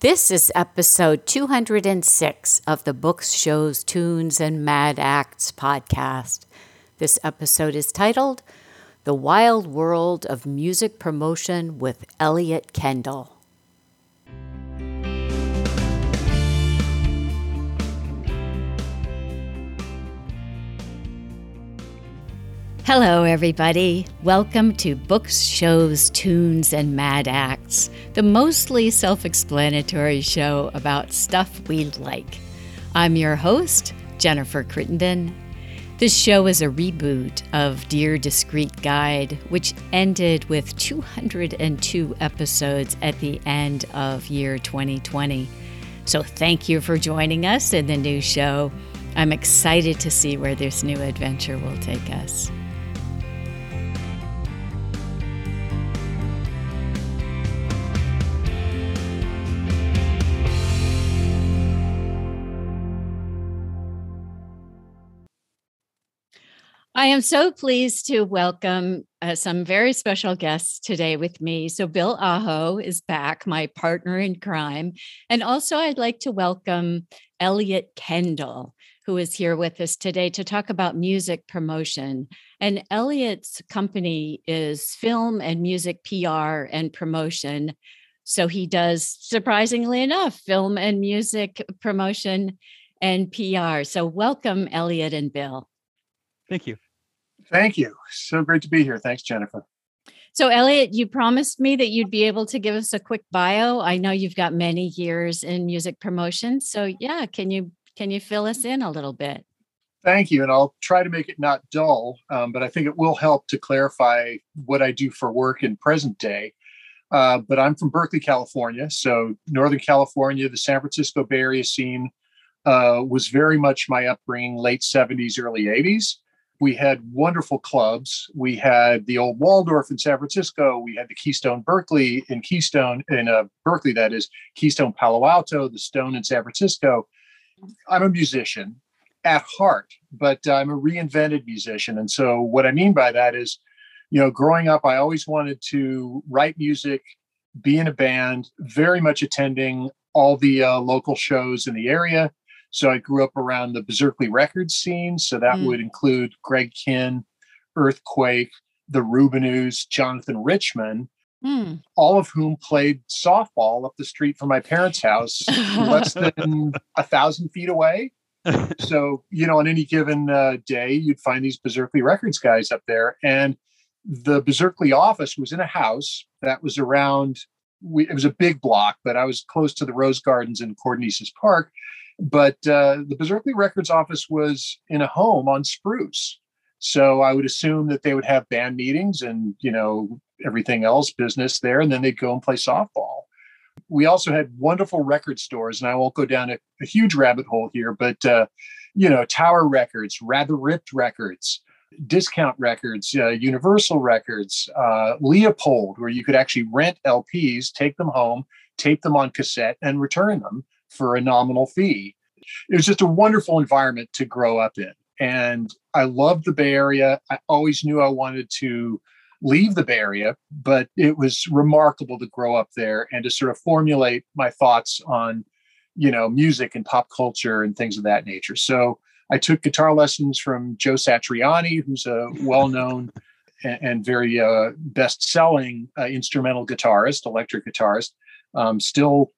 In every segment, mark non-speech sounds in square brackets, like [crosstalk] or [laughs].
This is episode 206 of the Books, Shows, Tunes, and Mad Acts podcast. This episode is titled The Wild World of Music Promotion with Elliot Kendall. Hello, everybody. Welcome to Books, Shows, Tunes, and Mad Acts, the mostly self explanatory show about stuff we like. I'm your host, Jennifer Crittenden. This show is a reboot of Dear Discreet Guide, which ended with 202 episodes at the end of year 2020. So, thank you for joining us in the new show. I'm excited to see where this new adventure will take us. I am so pleased to welcome uh, some very special guests today with me. So, Bill Aho is back, my partner in crime. And also, I'd like to welcome Elliot Kendall, who is here with us today to talk about music promotion. And Elliot's company is film and music PR and promotion. So, he does, surprisingly enough, film and music promotion and PR. So, welcome, Elliot and Bill. Thank you. Thank you. So great to be here. Thanks, Jennifer. So, Elliot, you promised me that you'd be able to give us a quick bio. I know you've got many years in music promotion. So, yeah, can you can you fill us in a little bit? Thank you, and I'll try to make it not dull, um, but I think it will help to clarify what I do for work in present day. Uh, but I'm from Berkeley, California, so Northern California, the San Francisco Bay Area scene uh, was very much my upbringing, late 70s, early 80s we had wonderful clubs. We had the old Waldorf in San Francisco. We had the Keystone Berkeley in Keystone in uh, Berkeley, that is Keystone Palo Alto, the Stone in San Francisco. I'm a musician at heart, but I'm a reinvented musician. And so, what I mean by that is, you know, growing up, I always wanted to write music, be in a band, very much attending all the uh, local shows in the area so I grew up around the Berserkly record scene. So that mm. would include Greg Kihn, Earthquake, the Rubinoos, Jonathan Richman, mm. all of whom played softball up the street from my parents' house, less [laughs] than a thousand feet away. [laughs] so, you know, on any given uh, day, you'd find these Berserkly Records guys up there. And the Berserkly office was in a house that was around, we, it was a big block, but I was close to the Rose Gardens in Codornices Park. But uh, the Berkeley Records office was in a home on Spruce. So I would assume that they would have band meetings and, you know, everything else business there. And then they'd go and play softball. We also had wonderful record stores. And I won't go down a, a huge rabbit hole here, but, uh, you know, Tower Records, Rather Ripped Records, Discount Records, uh, Universal Records, uh, Leopold, where you could actually rent LPs, take them home, tape them on cassette, and return them for a nominal fee. It was just a wonderful environment to grow up in. And I loved the Bay Area. I always knew I wanted to leave the Bay Area, but it was remarkable to grow up there and to sort of formulate my thoughts on, you know, music and pop culture and things of that nature. So I took guitar lessons from Joe Satriani, who's a well-known and, and, very uh, best-selling uh, instrumental guitarist, electric guitarist um, still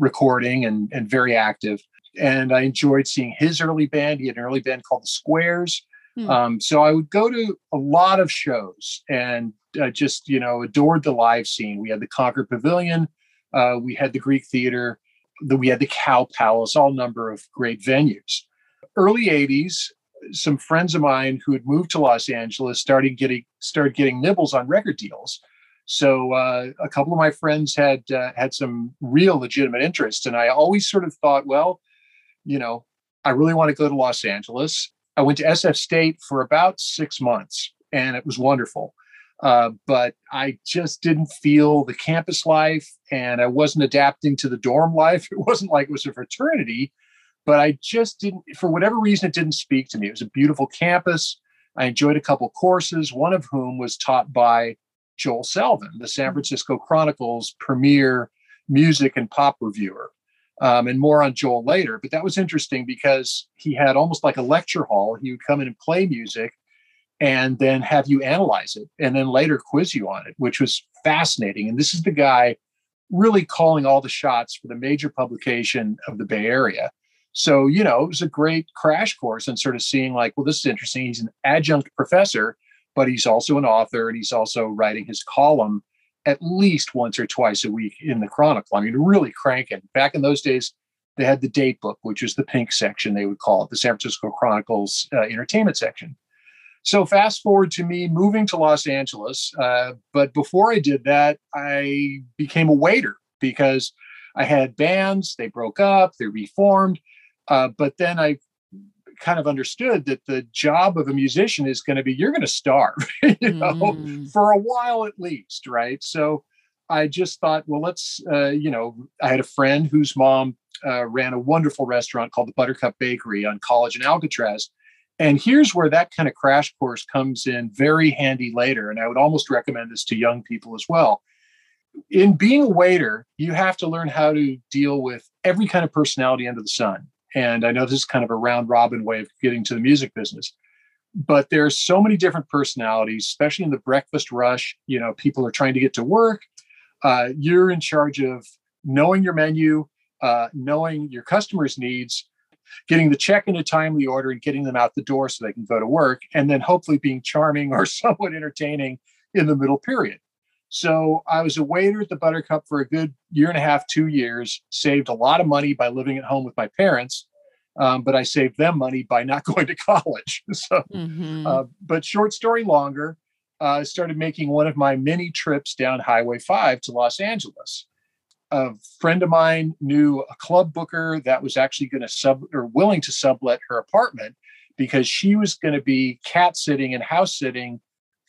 recording and, and very active. And I enjoyed seeing his early band. He had an early band called the Squares. Hmm. Um, so I would go to a lot of shows and uh, just, you know, adored the live scene. We had the Concord Pavilion, uh, we had the Greek Theater, the, we had the Cow Palace, all number of great venues. Early 80s, some friends of mine who had moved to Los Angeles started getting started getting nibbles on record deals. So uh, a couple of my friends had uh, had some real legitimate interest, and I always sort of thought, well, you know, I really want to go to Los Angeles. I went to SF State for about six months, and it was wonderful. Uh, but I just didn't feel the campus life, and I wasn't adapting to the dorm life. [laughs] It wasn't like it was a fraternity, but I just didn't, for whatever reason, it didn't speak to me. It was a beautiful campus. I enjoyed a couple courses, one of whom was taught by Joel Selvin, the San. Francisco Chronicle's premier music and pop reviewer. Um, and more on Joel later. But that was interesting because he had almost like a lecture hall. He would come in and play music and then have you analyze it and then later quiz you on it, which was fascinating. And this is the guy really calling all the shots for the major publication of the Bay Area. So, you know, it was a great crash course and sort of seeing like, well, this is interesting. He's an adjunct professor, but he's also an author and he's also writing his column at least once or twice a week in the Chronicle. I mean, really cranking. Back in those days, they had the date book, which was the pink section, they would call it the San Francisco Chronicle's uh, entertainment section. So, fast forward to me moving to Los Angeles. Uh, but before I did that, I became a waiter because I had bands, they broke up, they reformed. Uh, but then I kind of understood that the job of a musician is going to be you're going to starve, [laughs] you know, mm. for a while at least, right? So I just thought, well, let's, uh, you know, I had a friend whose mom uh, ran a wonderful restaurant called the Buttercup Bakery on College and Alcatraz. And here's where that kind of crash course comes in very handy later. And I would almost recommend this to young people as well. In being a waiter, you have to learn how to deal with every kind of personality under the sun. And I know this is kind of a round robin way of getting to the music business. But there's so many different personalities, especially in the breakfast rush. You know, people are trying to get to work. Uh, you're in charge of knowing your menu, uh, knowing your customers' needs, getting the check in a timely order, and getting them out the door so they can go to work, and then hopefully being charming or [laughs] somewhat entertaining in the middle period. So I was a waiter at the Buttercup for a good year and a half, two years, saved a lot of money by living at home with my parents. Um, but I saved them money by not [laughs] going to college. [laughs] so, mm-hmm. uh, but short story longer, I uh, started making one of my many trips down Highway 5 to Los Angeles. A friend of mine knew a club booker that was actually going to sub or willing to sublet her apartment because she was going to be cat sitting and house sitting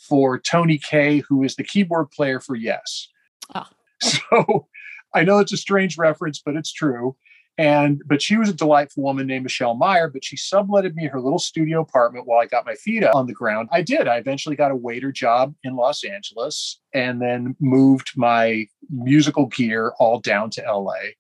for Tony Kaye, who is the keyboard player for Yes. Oh. [laughs] So I know it's a strange reference, but it's true. And but she was a delightful woman named Michelle Meyer, but she subletted me her little studio apartment while I got my feet on the ground. I did. I eventually got a waiter job in Los Angeles and then moved my musical gear all down to LA.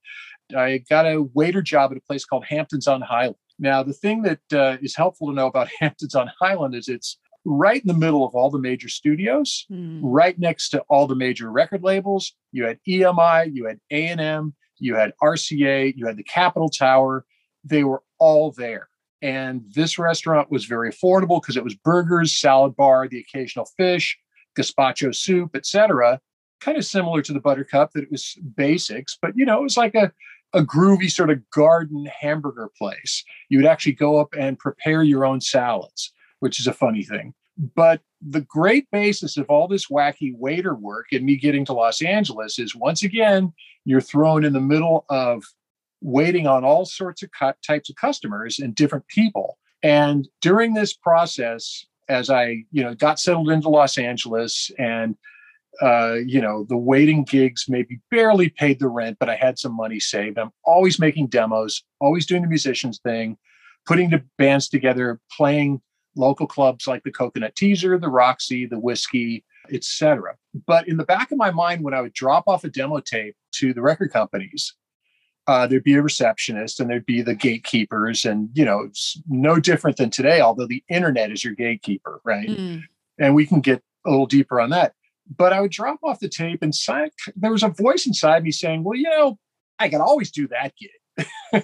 I got a waiter job at a place called Hamptons on Highland. Now, the thing that uh, is helpful to know about [laughs] Hamptons on Highland is it's right in the middle of all the major studios, mm. right next to all the major record labels. You had EMI, you had A&M, you had RCA, you had the Capitol Tower. They were all there. And this restaurant was very affordable because it was burgers, salad bar, the occasional fish, gazpacho soup, etc. Kind of similar to the Buttercup, that it was basics, but you know, it was like a a groovy sort of garden hamburger place. You would actually go up and prepare your own salads which is a funny thing. But the great basis of all this wacky waiter work and me getting to Los Angeles is once again, you're thrown in the middle of waiting on all sorts of types of customers and different people. And during this process, as I, you know, got settled into Los Angeles and uh, you know, the waiting gigs maybe barely paid the rent, but I had some money saved. I'm always making demos, always doing the musicians thing, putting the bands together, playing local clubs like the Coconut Teaser, the Roxy, the Whiskey, etc. But in the back of my mind, when I would drop off a demo tape to the record companies, uh, there'd be a receptionist and there'd be the gatekeepers, and you know, it's no different than today. Although the internet is your gatekeeper, right? Mm. And we can get a little deeper on that. But I would drop off the tape, and there was a voice inside me saying, "Well, you know, I can always do that gig." [laughs]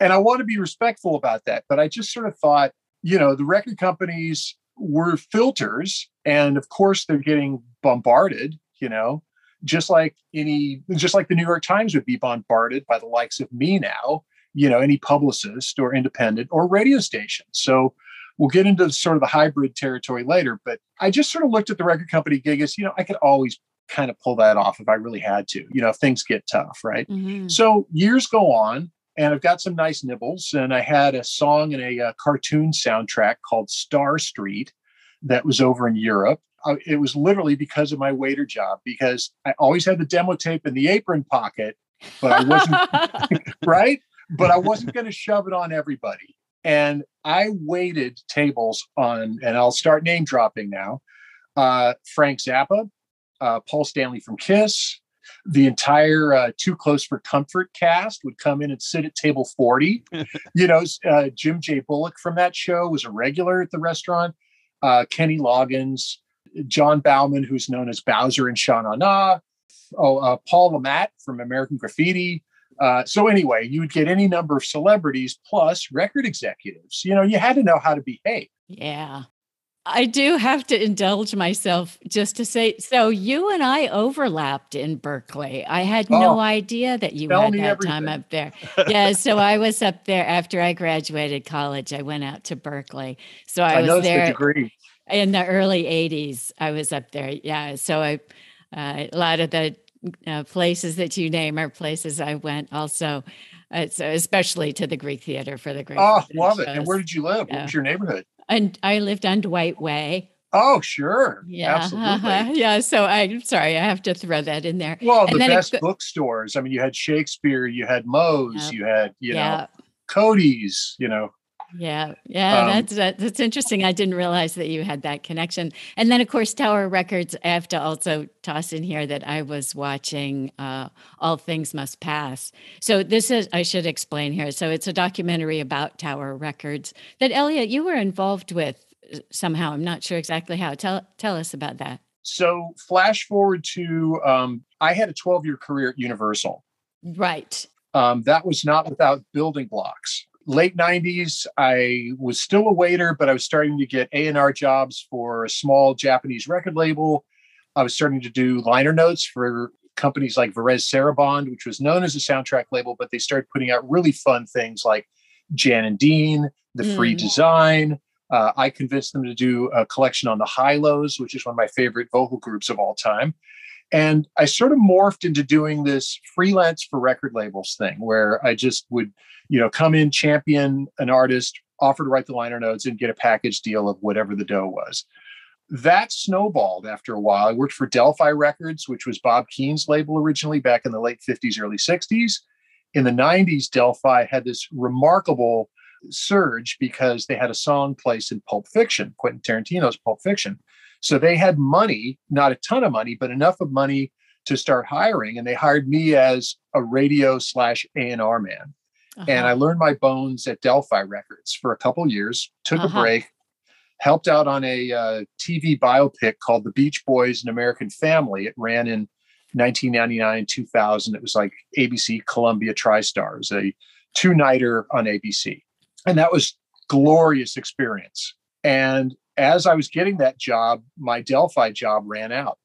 and I want to be respectful about that. But I just sort of thought, you know, the record companies were filters. And of course, they're getting bombarded, you know, just like any, just like the New York Times would be bombarded by the likes of me now, you know, any publicist or independent or radio station. So we'll get into sort of the hybrid territory later. But I just sort of looked at the record company gig as, you know, I could always kind of pull that off if I really had to, you know, if things get tough, right? Mm-hmm. So years go on and I've got some nice nibbles. And I had a song in a, a uh, cartoon soundtrack called Star Street that was over in Europe. Uh, it was literally because of my waiter job, because I always had the demo tape in the apron pocket, but I wasn't [laughs] [laughs] right. But I wasn't going to shove it on everybody. And I waited tables on, and I'll start name dropping now. Uh, Frank Zappa, uh, Paul Stanley from Kiss, the entire uh, Too Close for Comfort cast would come in and sit at table 40. [laughs] you know, uh, Jim J. Bullock from that show was a regular at the restaurant. Uh, Kenny Loggins, John Bauman, who's known as Bowser and Sha Na Na. Oh, uh, Paul Le Mat from American Graffiti. Uh, so anyway, you would get any number of celebrities plus record executives. You know, you had to know how to behave. Yeah. I do have to indulge myself just to say so you and I overlapped in Berkeley. I had oh, no idea that you had that everything. time up there. [laughs] Yeah, so I was up there after I graduated college. I went out to Berkeley. So I, I was there the degree. in the early 80s. I was up there. Yeah, so I uh, a lot of the uh, places that you name are places I went also. Uh, so especially to the Greek Theater for the Greek. Oh, love shows. it! And where did you live? What was your neighborhood? And I lived on Dwight Way. Oh, sure. Yeah. Absolutely. Uh-huh. [laughs] Yeah. So I'm sorry, I have to throw that in there. Well, and the best it, bookstores. I mean, you had Shakespeare, you had Moe's, yep. you had, you yeah. know, Cody's, you know. Yeah, yeah, um, that's that, that's interesting. I didn't realize that you had that connection. And then, of course, Tower Records. I have to also toss in here that I was watching uh, All Things Must Pass. So this is I should explain here. So it's a documentary about Tower Records that Elliot you were involved with uh, somehow. I'm not sure exactly how. Tell tell us about that. So flash forward to um, I had a 12 year career at Universal. Right. Um, that was not without building blocks late 90s i was still a waiter but i was starting to get a&r jobs for a small japanese record label. I was starting to do liner notes for companies like Varèse Sarabande which was known as a soundtrack label but they started putting out really fun things like jan and dean the mm. free design. Uh, i convinced them to do a collection on the Hi-Lo's, which is one of my favorite vocal groups of all time and i sort of morphed into doing this freelance for record labels thing where i just would you know, come in, champion an artist, offer to write the liner notes, and get a package deal of whatever the dough was. That snowballed after a while. I worked for Del-Fi Records, which was Bob Keane's label originally back in the late 50s, early 60s. In the 90s, Del-Fi had this remarkable surge because they had a song placed in Pulp Fiction, Quentin Tarantino's Pulp Fiction. So they had money, not a ton of money, but enough of money to start hiring. And they hired me as a radio slash A&R man. Uh-huh. And I learned my bones at Del-Fi Records for a couple years, took uh-huh. a break, helped out on a uh, TV biopic called The Beach Boys and American Family. It ran in 1999, 2000. It was like ABC Columbia TriStars, a two nighter on ABC. And that was glorious experience. And as I was getting that job, my Del-Fi job ran out.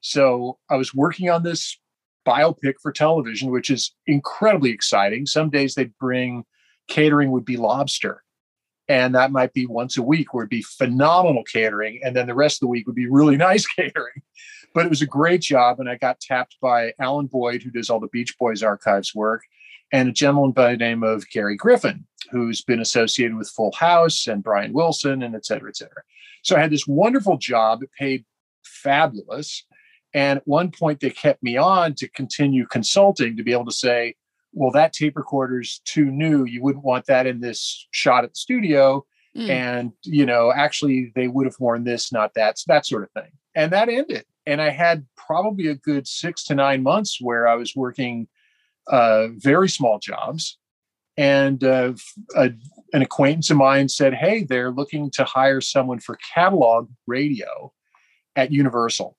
So I was working on this biopic for television, which is incredibly exciting. Some days they'd bring catering would be lobster. And that might be once a week where it'd be phenomenal catering. And then the rest of the week would be really [laughs] nice catering. But it was a great job. And I got tapped by Alan Boyd, who does all the Beach Boys archives work, and a gentleman by the name of Gary Griffin, who's been associated with Full House and Brian Wilson and et cetera, et cetera. So I had this wonderful job. It paid fabulous. And at one point, they kept me on to continue consulting to be able to say, well, that tape recorder's too new. You wouldn't want that in this shot at the studio. Mm. And, you know, actually, they would have worn this, not that, that sort of thing. And that ended. And I had probably a good six to nine months where I was working uh, very small jobs. And uh, a, an acquaintance of mine said, Hey, they're looking to hire someone for catalog radio at Universal.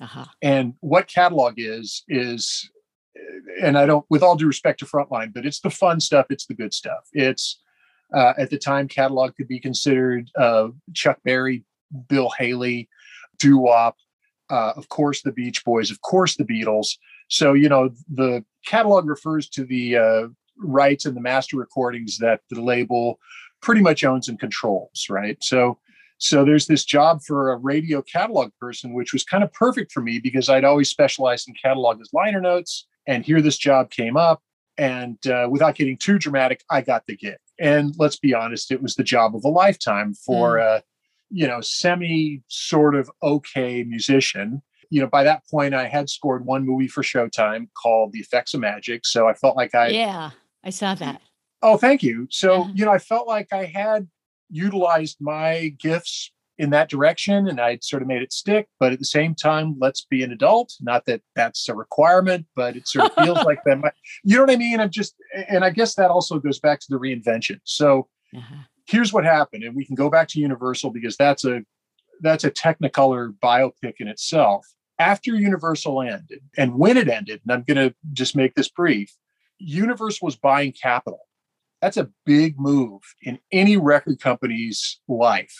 Uh-huh. And what catalog is, is, and I don't, with all due respect to Frontline, but it's the fun stuff, it's the good stuff. It's, uh, at the time, catalog could be considered uh, Chuck Berry, Bill Haley, doo wop, uh, of course, the Beach Boys, of course, the Beatles. So, you know, the catalog refers to the uh, rights and the master recordings that the label pretty much owns and controls, right? So, so there's this job for a radio catalog person, which was kind of perfect for me because I'd always specialized in catalog as liner notes. And here this job came up. And uh, without getting too dramatic, I got the gig. And let's be honest, it was the job of a lifetime for mm. a, you know, semi sort of okay musician. You know, by that point, I had scored one movie for Showtime called The Effects of Magic. So I felt like I. Yeah, I saw that. Oh, thank you. So, yeah. you know, I felt like I had utilized my gifts in that direction and I'd sort of made it stick. But at the same time, let's be an adult. Not that that's a requirement, but it sort of feels [laughs] like that. Might, you know what I mean? I'm just, and I guess that also goes back to the reinvention. So uh-huh. here's what happened. And we can go back to Universal because that's a, that's a technicolor biopic in itself. After Universal ended and when it ended, and I'm going to just make this brief, Universal was buying Capitol. That's a big move in any record company's life.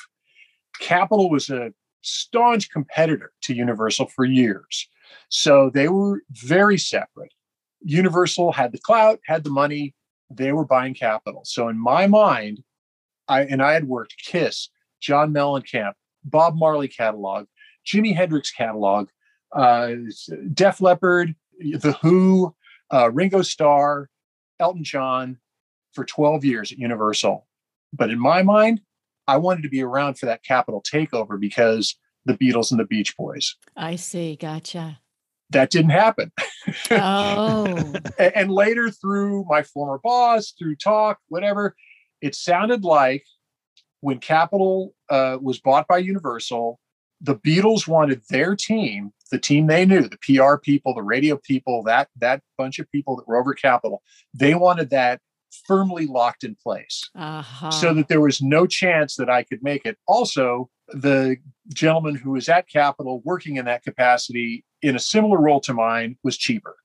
Capitol was a staunch competitor to Universal for years. So they were very separate. Universal had the clout, had the money, they were buying Capitol. So in my mind, I and I had worked Kiss, John Mellencamp, Bob Marley catalog, Jimi Hendrix catalog, uh, Def Leppard, The Who, uh, Ringo Starr, Elton John for 12 years at Universal. But in my mind, I wanted to be around for that Capitol takeover because the Beatles and the Beach Boys. I see. Gotcha. That didn't happen. Oh. [laughs] and later, through my former boss, through talk, whatever, it sounded like when Capitol uh, was bought by Universal, the Beatles wanted their team, the team they knew, the PR people, the radio people, that that bunch of people that were over Capitol, they wanted that firmly locked in place uh-huh. so that there was no chance that I could make it. Also, the gentleman who was at Capitol working in that capacity in a similar role to mine was cheaper.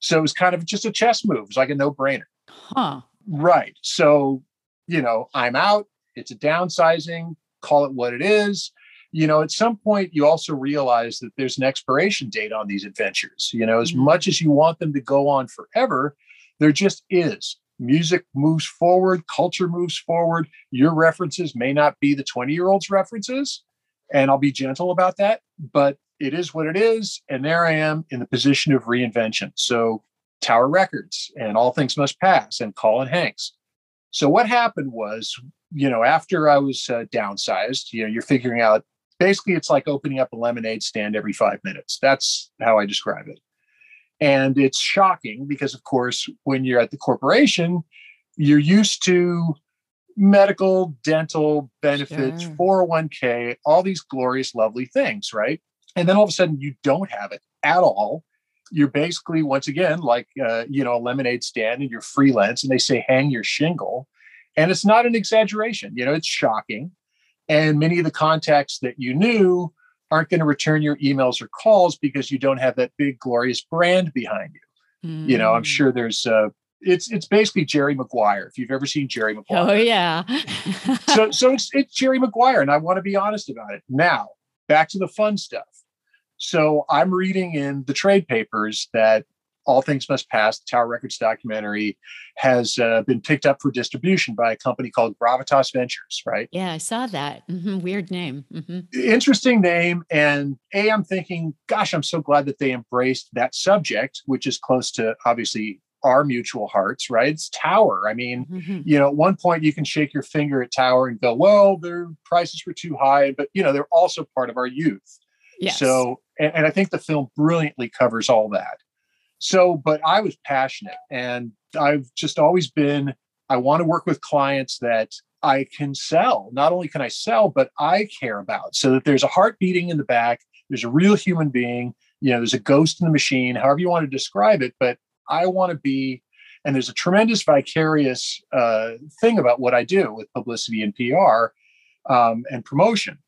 So it was kind of just a chess move. It was like a no brainer. Huh. Right. So, you know, I'm out. It's a downsizing, call it what it is you know, at some point you also realize that there's an expiration date on these adventures. You know, as mm-hmm. much as you want them to go on forever, there just is. Music moves forward, culture moves forward. Your references may not be the 20 year old's references, and I'll be gentle about that, but it is what it is. And there I am in the position of reinvention. So, Tower Records and All Things Must Pass and Colin Hanks. So, what happened was, you know, after I was uh, downsized, you know, you're figuring out basically it's like opening up a lemonade stand every five minutes. That's how i describe it. And it's shocking because of course when you're at the corporation you're used to medical dental benefits sure. 401k all these glorious lovely things right? And then all of a sudden you don't have it at all. You're basically once again like uh, you know a lemonade stand and you're freelance and they say hang your shingle. And it's not an exaggeration. You know it's shocking and many of the contacts that you knew aren't going to return your emails or calls because you don't have that big glorious brand behind you. Mm. You know, I'm sure there's uh it's it's basically Jerry Maguire. If you've ever seen Jerry Maguire. Oh yeah. so [laughs] so it's it's Jerry Maguire and I want to be honest about it. Now, back to the fun stuff. So I'm reading in the trade papers that all Things Must Pass, the Tower Records documentary, has uh, been picked up for distribution by a company called Gravitas Ventures, right? Yeah, I saw that. Mm-hmm. Weird name. Mm-hmm. Interesting name. And A, I'm thinking, gosh, I'm so glad that they embraced that subject, which is close to obviously our mutual hearts, right? It's Tower. I mean, mm-hmm. you know, at one point you can shake your finger at Tower and go, well, their prices were too high, but, you know, they're also part of our youth. Yes. So, and, and I think the film brilliantly covers all that. So, but I was passionate and I've just always been, I want to work with clients that I can sell. Not only can I sell, but I care about so that there's a heart beating in the back, there's a real human being, you know, there's a ghost in the machine, however you want to describe it. But I want to be, and there's a tremendous vicarious uh, thing about what I do with publicity and PR um, and promotion.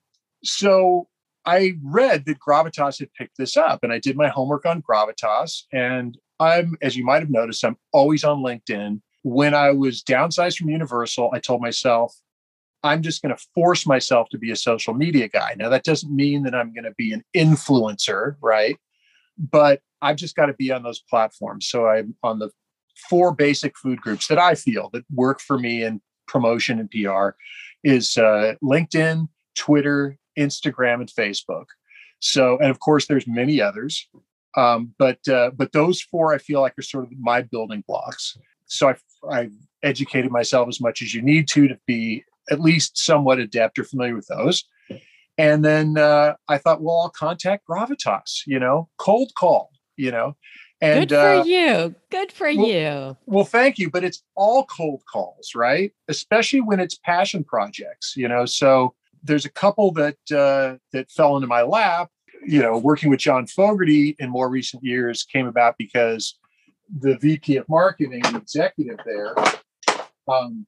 So I read that Gravitas had picked this up, and I did my homework on Gravitas. And I'm, as you might have noticed, I'm always on LinkedIn. When I was downsized from Universal, I told myself, I'm just going to force myself to be a social media guy. Now, that doesn't mean that I'm going to be an influencer, right? But I've just got to be on those platforms. So I'm on the four basic food groups that I feel that work for me in promotion and PR is uh, LinkedIn, Twitter, Instagram, and Facebook. So, and of course, there's many others, um, but uh, but those four I feel like are sort of my building blocks. So I I educated myself as much as you need to to be at least somewhat adept or familiar with those. And then uh, I thought, well, I'll contact Gravitas, you know, cold call, you know. And, Good for uh, you. Good for well, you. Well, thank you. But it's all cold calls, right? Especially when it's passion projects, you know. So there's a couple that uh, that fell into my lap. You know, working with John Fogerty in more recent years came about because the VP of marketing, the executive there, um,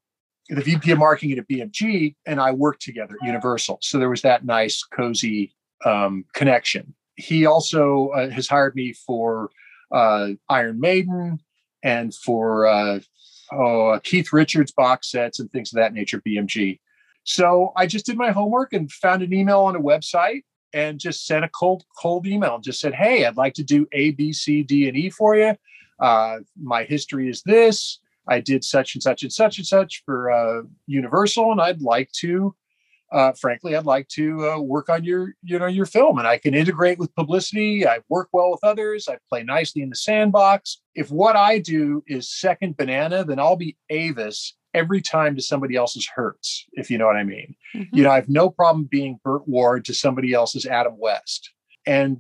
the VP of marketing at BMG, and I worked together at Universal. So there was that nice, cozy um, connection. He also uh, has hired me for uh, Iron Maiden and for uh, oh, Keith Richards box sets and things of that nature, BMG. So I just did my homework and found an email on a website and just sent a cold cold email and just said, "Hey, I'd like to do A, B, C, D, and E for you. Uh, my history is this. I did such and such and such and such for uh, Universal, and I'd like to, uh, frankly, I'd like to uh, work on your, you know, your film, and I can integrate with publicity. I work well with others. I play nicely in the sandbox. If what I do is second banana, then I'll be Avis every time to somebody else's hurts, if you know what I mean. Mm-hmm. You know, I have no problem being Burt Ward to somebody else's Adam West. And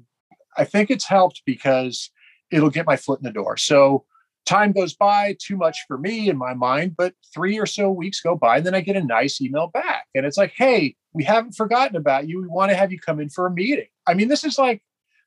I think it's helped because it'll get my foot in the door. So time goes by, too much for me in my mind, but three or so weeks go by, and then I get a nice email back. And it's like, hey, we haven't forgotten about you. We want to have you come in for a meeting. I mean, this is like,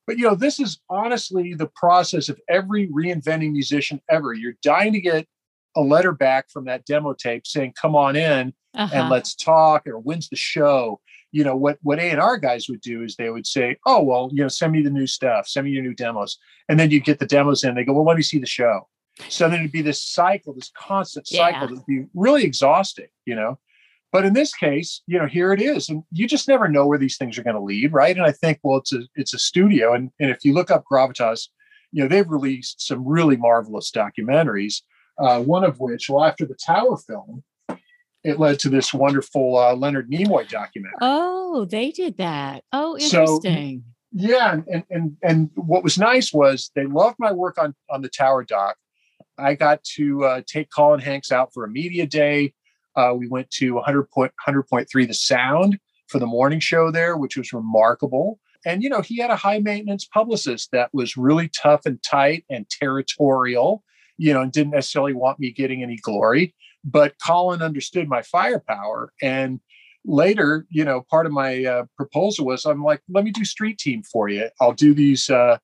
but you know, this is honestly the process of every reinventing musician ever. You're dying to get a letter back from that demo tape saying, "Come on in uh-huh. and let's talk," or "When's the show?" You know what what A and R guys would do is they would say, "Oh well, you know, send me the new stuff, send me your new demos," and then you get the demos in. They go, "Well, let me see the show." So then it'd be this cycle, this constant cycle yeah. that'd be really exhausting, you know. But in this case, you know, here it is, and you just never know where these things are going to lead, right? And I think, well, it's a it's a studio, and and if you look up Gravitas, you know, they've released some really marvelous documentaries uh, one of which, well, after the Tower film, it led to this wonderful uh, Leonard Nimoy documentary. Oh, they did that. Oh, interesting. So, yeah, and and and what was nice was they loved my work on on the Tower doc. I got to uh, take Colin Hanks out for a media day. Uh, we went to 100 point, 100.3 The Sound for the morning show there, which was remarkable. And you know, he had a high maintenance publicist that was really tough and tight and territorial you know, and didn't necessarily want me getting any glory. But Colin understood my firepower. And later, you know, part of my uh, proposal was I'm like, let me do street team for you. I'll do these, uh,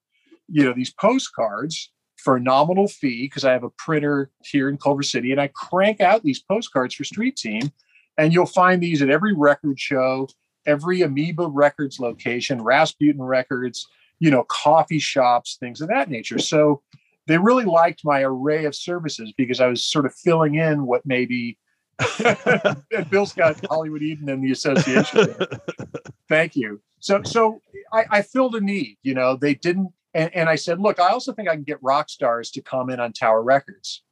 you know, these postcards for a nominal fee because I have a printer here in Culver City and I crank out these postcards for street team. And you'll find these at every record show, every Amoeba Records location, Rasputin Records, you know, coffee shops, things of that nature. So they really liked my array of services because I was sort of filling in what maybe [laughs] Bill Scott, Hollywood Eden, and the association. Thank you. So, so I, I, filled a need. You know, they didn't, and, and I said, look, I also think I can get rock stars to come in on Tower Records.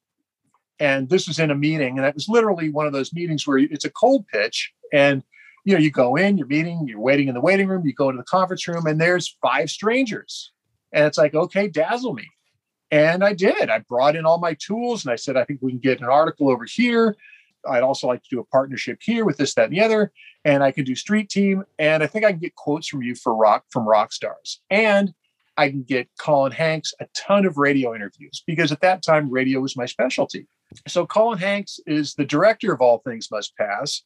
And this was in a meeting, and it was literally one of those meetings where it's a cold pitch, and you know, you go in, you're meeting, you're waiting in the waiting room, you go into the conference room, and there's five strangers, and it's like, okay, dazzle me. And I did. I brought in all my tools and I said, I think we can get an article over here. I'd also like to do a partnership here with this, that, and the other. And I can do street team. And I think I can get quotes from you for rock from rock stars. And I can get Colin Hanks a ton of radio interviews because at that time radio was my specialty. So Colin Hanks is the director of All Things Must Pass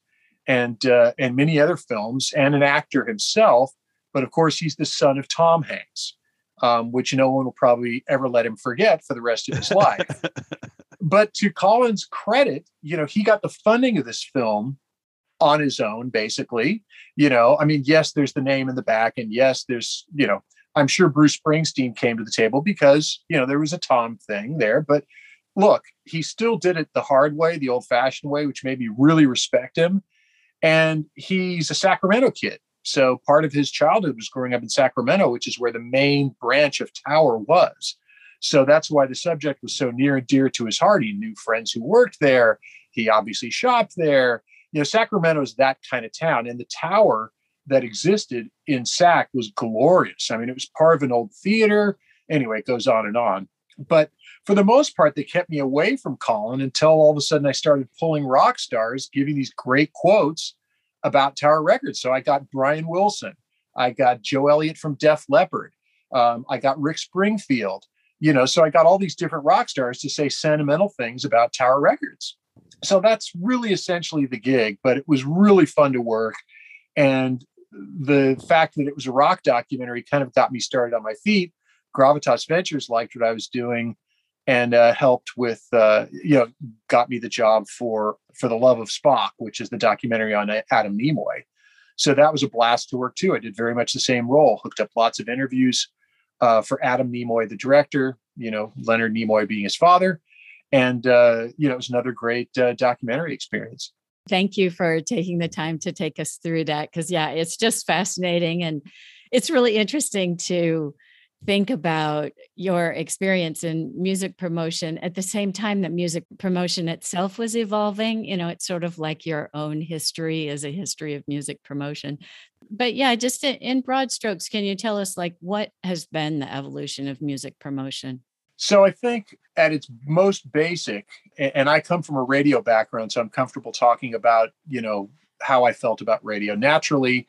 and uh, and many other films and an actor himself. But of course, he's the son of Tom Hanks um, which no one will probably ever let him forget for the rest of his life. [laughs] but to Colin's credit, you know, he got the funding of this film on his own, basically. You know, I mean, yes, there's the name in the back, and yes, there's, you know, I'm sure Bruce Springsteen came to the table because, you know, there was a Tom thing there. But look, he still did it the hard way, the old fashioned way, which made me really respect him. And he's a Sacramento kid. So part of his childhood was growing up in Sacramento, which is where the main branch of Tower was. So that's why the subject was so near and dear to his heart. He knew friends who worked there. He obviously shopped there. You know, Sacramento is that kind of town. And the tower that existed in Sac was glorious. I mean, it was part of an old theater. Anyway, it goes on and on. But for the most part, they kept me away from Colin until all of a sudden I started pulling rock stars, giving these great quotes about Tower Records. So I got Brian Wilson, I got Joe Elliott from Def Leppard, um, I got Rick Springfield. You know, so I got all these different rock stars to say sentimental things about Tower Records. So that's really essentially the gig, but it was really fun to work. And the fact that it was a rock documentary kind of got me started on my feet. Gravitas Ventures liked what I was doing and uh, helped with, uh, you know, got me the job for for the Love of Spock, which is the documentary on Adam Nimoy. So that was a blast to work too. I did very much the same role, hooked up lots of interviews uh, for Adam Nimoy, the director, you know, Leonard Nimoy being his father. And, uh, you know, it was another great uh, documentary experience. Thank you for taking the time to take us through that. Because, yeah, it's just fascinating. And it's really interesting to think about your experience in music promotion at the same time that music promotion itself was evolving you know it's sort of like your own history as a history of music promotion. But yeah just in broad strokes can you tell us like what has been the evolution of music promotion? So i think at its most basic and i come from a radio background so i'm comfortable talking about you know how i felt about radio. Naturally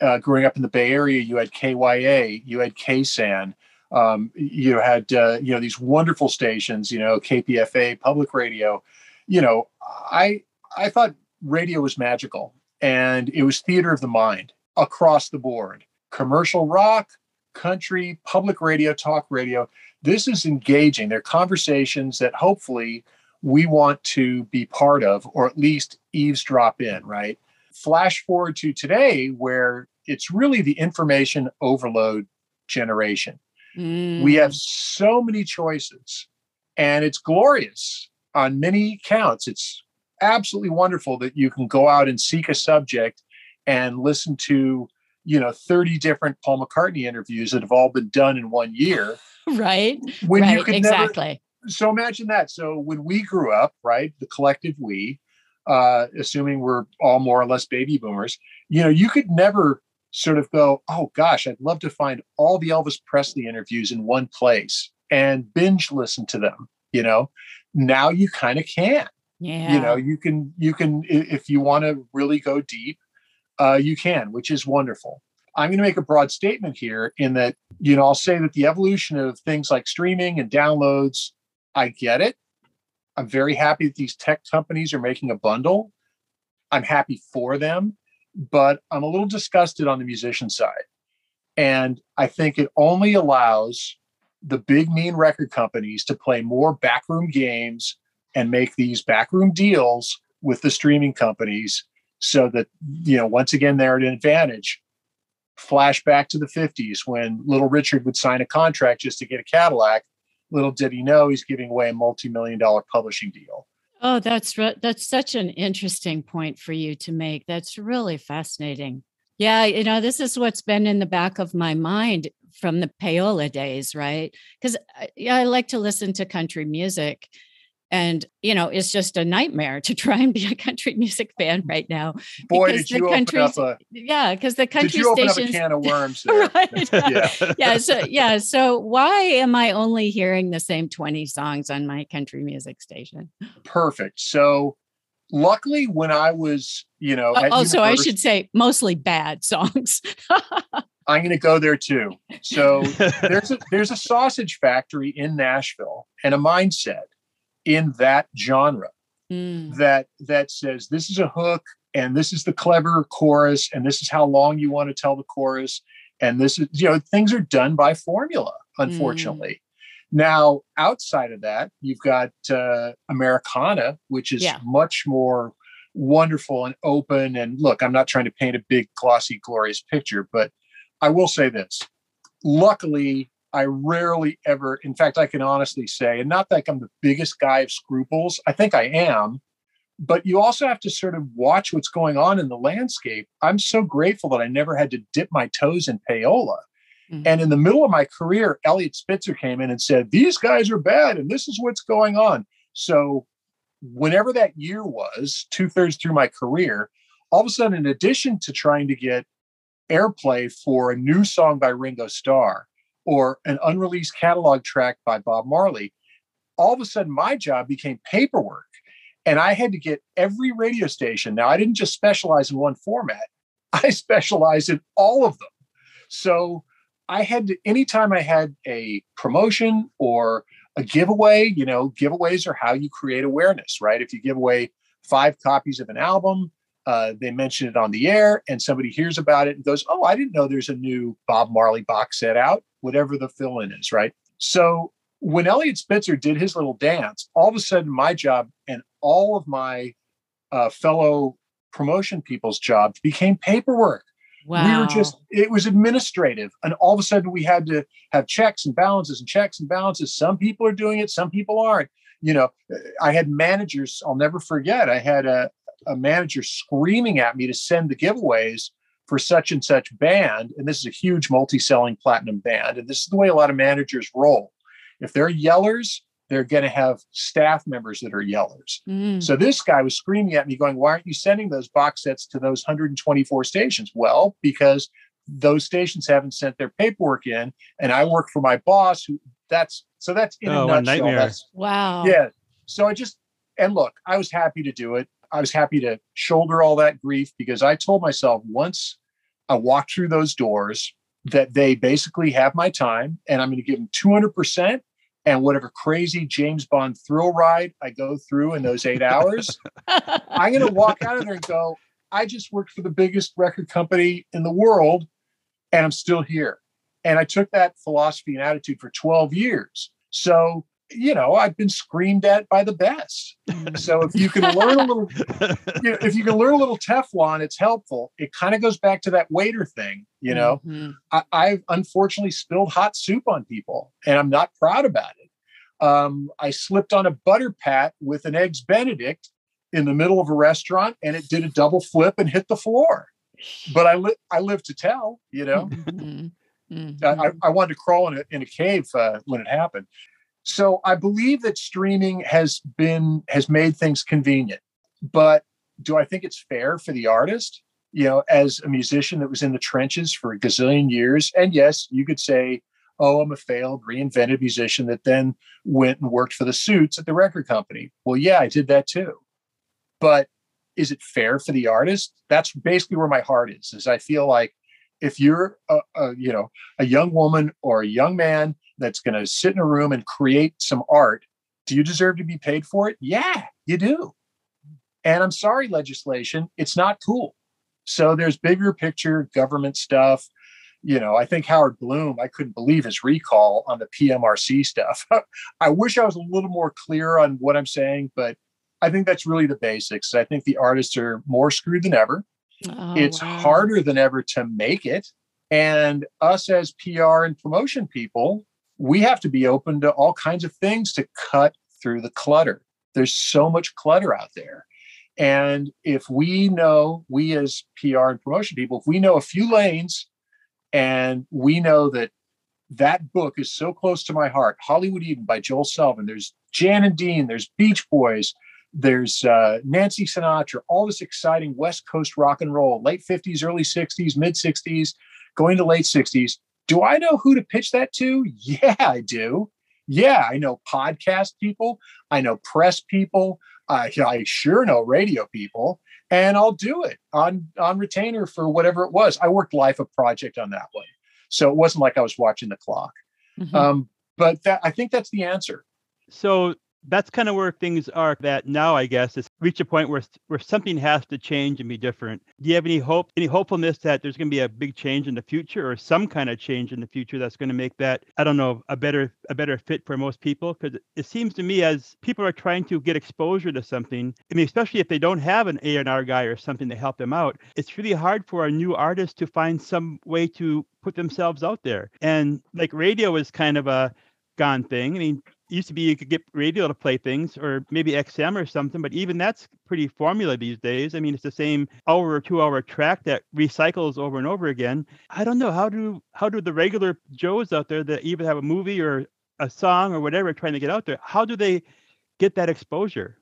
uh, growing up in the Bay Area, you had KYA, you had KSAN, um, you had uh, you know these wonderful stations, you know KPFA, public radio. You know, I I thought radio was magical, and it was theater of the mind across the board. Commercial rock, country, public radio, talk radio. This is engaging. They're conversations that hopefully we want to be part of, or at least eavesdrop in. Right flash forward to today where it's really the information overload generation. Mm. We have so many choices and it's glorious on many counts. It's absolutely wonderful that you can go out and seek a subject and listen to, you know, 30 different Paul McCartney interviews that have all been done in one year. [laughs] Right. When right. you can exactly. Never, so imagine that. So when we grew up, right, the collective we, uh, assuming we're all more or less baby boomers, you know, you could never sort of go, oh gosh, I'd love to find all the Elvis Presley interviews in one place and binge listen to them. You know, now you kind of can. Yeah. You know, you can you can if you want to really go deep, uh, you can, which is wonderful. I'm going to make a broad statement here in that, you know, I'll say that the evolution of things like streaming and downloads, I get it. I'm very happy that these tech companies are making a bundle. I'm happy for them, but I'm a little disgusted on the musician side. And I think it only allows the big mean record companies to play more backroom games and make these backroom deals with the streaming companies so that you know once again they're at an advantage flashback to the 50s when little richard would sign a contract just to get a cadillac little did he know he's giving away a multi-million dollar publishing deal. Oh, that's re- that's such an interesting point for you to make. That's really fascinating. Yeah, you know, this is what's been in the back of my mind from the payola days, right? Because uh, yeah, I like to listen to country music, and you know it's just a nightmare to [laughs] try and be a country music fan right now boy did you open up a yeah because the country did you stations open up a can of worms [laughs] right. [laughs] yeah. yeah so yeah so why am i only hearing the same 20 songs on my country music station? Perfect. So luckily when i was you know oh, oh so i should say mostly bad songs. I'm going to go there too. So there's a there's a sausage factory in nashville and a mindset in that genre mm. that that says this is a hook and this is the clever chorus and this is how long you want to tell the chorus and this is you know things are done by formula unfortunately mm. now outside of that you've got uh, americana which is yeah. much more wonderful and open and look i'm not trying to paint a big glossy glorious picture but i will say this luckily I rarely ever, in fact, I can honestly say, and not that I'm the biggest guy of scruples, I think I am, but you also have to sort of watch what's going on in the landscape. I'm so grateful that I never had to dip my toes in payola. Mm-hmm. And in the middle of my career, Eliot Spitzer came in and said, These guys are bad, and this is what's going on. So, whenever that year was, two thirds through my career, all of a sudden, in addition to trying to get airplay for a new song by Ringo Starr, or an unreleased catalog track by Bob Marley, all of a sudden my job became paperwork. And I had to get every radio station. Now, I didn't just specialize in one format, [laughs] I specialized in all of them. So I had to, anytime I had a promotion or a giveaway, you know, giveaways are how you create awareness, right? If you give away five copies of an album, uh, they mention it on the air and somebody hears about it and goes, Oh, I didn't know there's a new Bob Marley box set out, whatever the fill in is, right? So when Eliot Spitzer did his little dance, all of a sudden my job and all of my uh, fellow promotion people's jobs became paperwork. Wow. We were just, it was administrative. And all of a sudden we had to have checks and balances and checks and balances. Some people are doing it, some people aren't. You know, I had managers, I'll never forget, I had a, a manager screaming at me to send the giveaways for such and such band. And this is a huge multi selling platinum band. And this is the way a lot of managers roll. If they're yellers, they're going to have staff members that are yellers. Mm. So this guy was screaming at me, going, Why aren't you sending those box sets to those 124 stations? Well, because those stations haven't sent their paperwork in. And I work for my boss, who that's so that's in oh, a nutshell. That's, wow. Yeah. So I just, and look, I was happy to do it. I was happy to shoulder all that grief because I told myself once I walk through those doors that they basically have my time and I'm going to give them 200% and whatever crazy James Bond thrill ride I go through in those eight hours, [laughs] I'm going to walk out of there and go, I just worked for the biggest record company in the world and I'm still here. And I took that philosophy and attitude for 12 years. So you know, I've been screamed at by the best. So if you can learn a little, [laughs] you know, if you can learn a little Teflon, it's helpful. It kind of goes back to that waiter thing. You know, mm-hmm. I, have unfortunately spilled hot soup on people, and I'm not proud about it. Um, I slipped on a butter pat with an eggs Benedict in the middle of a restaurant, and it did a double flip and hit the floor. But I li- I live to tell. You know. Mm-hmm. Mm-hmm. I, I, wanted to crawl in a, in a cave uh, when it happened. So I believe that streaming has been has made things convenient. But do I think it's fair for the artist? You know, as a musician that was in the trenches for a gazillion years, and yes, you could say, "Oh, I'm a failed, reinvented musician that then went and worked for the suits at the record company." Well, yeah, I did that too. But is it fair for the artist? That's basically where my heart is. Is I feel like if you're a, a you know a young woman or a young man that's going to sit in a room and create some art, do you deserve to be paid for it? Yeah, you do. And I'm sorry, legislation, it's not cool. So there's bigger picture government stuff. You know, I think Howard Bloom, I couldn't believe his recall on the PMRC stuff. [laughs] I wish I was a little more clear on what I'm saying, but I think that's really the basics. I think the artists are more screwed than ever. Oh, it's wow. harder than ever to make it. And us as PR and promotion people, we have to be open to all kinds of things to cut through the clutter. There's so much clutter out there. And if we know, we as PR and promotion people, if we know a few lanes and we know that that book is so close to my heart, Hollywood Eden by Joel Selvin, there's Jan and Dean, there's Beach Boys, there's uh, Nancy Sinatra, all this exciting West Coast rock and roll, late 50s, early 60s, mid 60s, going to late 60s. Do I know who to pitch that to? Yeah, I do. Yeah, I know podcast people. I know press people. I, I sure know radio people, and I'll do it on on retainer for whatever it was. I worked life of project on that one, so it wasn't like I was watching the clock. Mm-hmm. Um, but that I think that's the answer. So that's kind of where things are that now i guess is reach a point where where something has to change and be different. Do you have any hope any hopefulness that there's going to be a big change in the future or some kind of change in the future that's going to make that i don't know a better a better fit for most people? Because it seems to me as people are trying to get exposure to something i mean especially if they don't have an a&r guy or something to help them out it's really hard for a new artist to find some way to put themselves out there. And like radio is kind of a gone thing. I mean used to be you could get radio to play things or maybe XM or something, but even that's pretty formula these days. I mean, it's the same hour or two hour track that recycles over and over again. I don't know how do how do the regular Joes out there that even have a movie or a song or whatever trying to get out there, how do they get that exposure?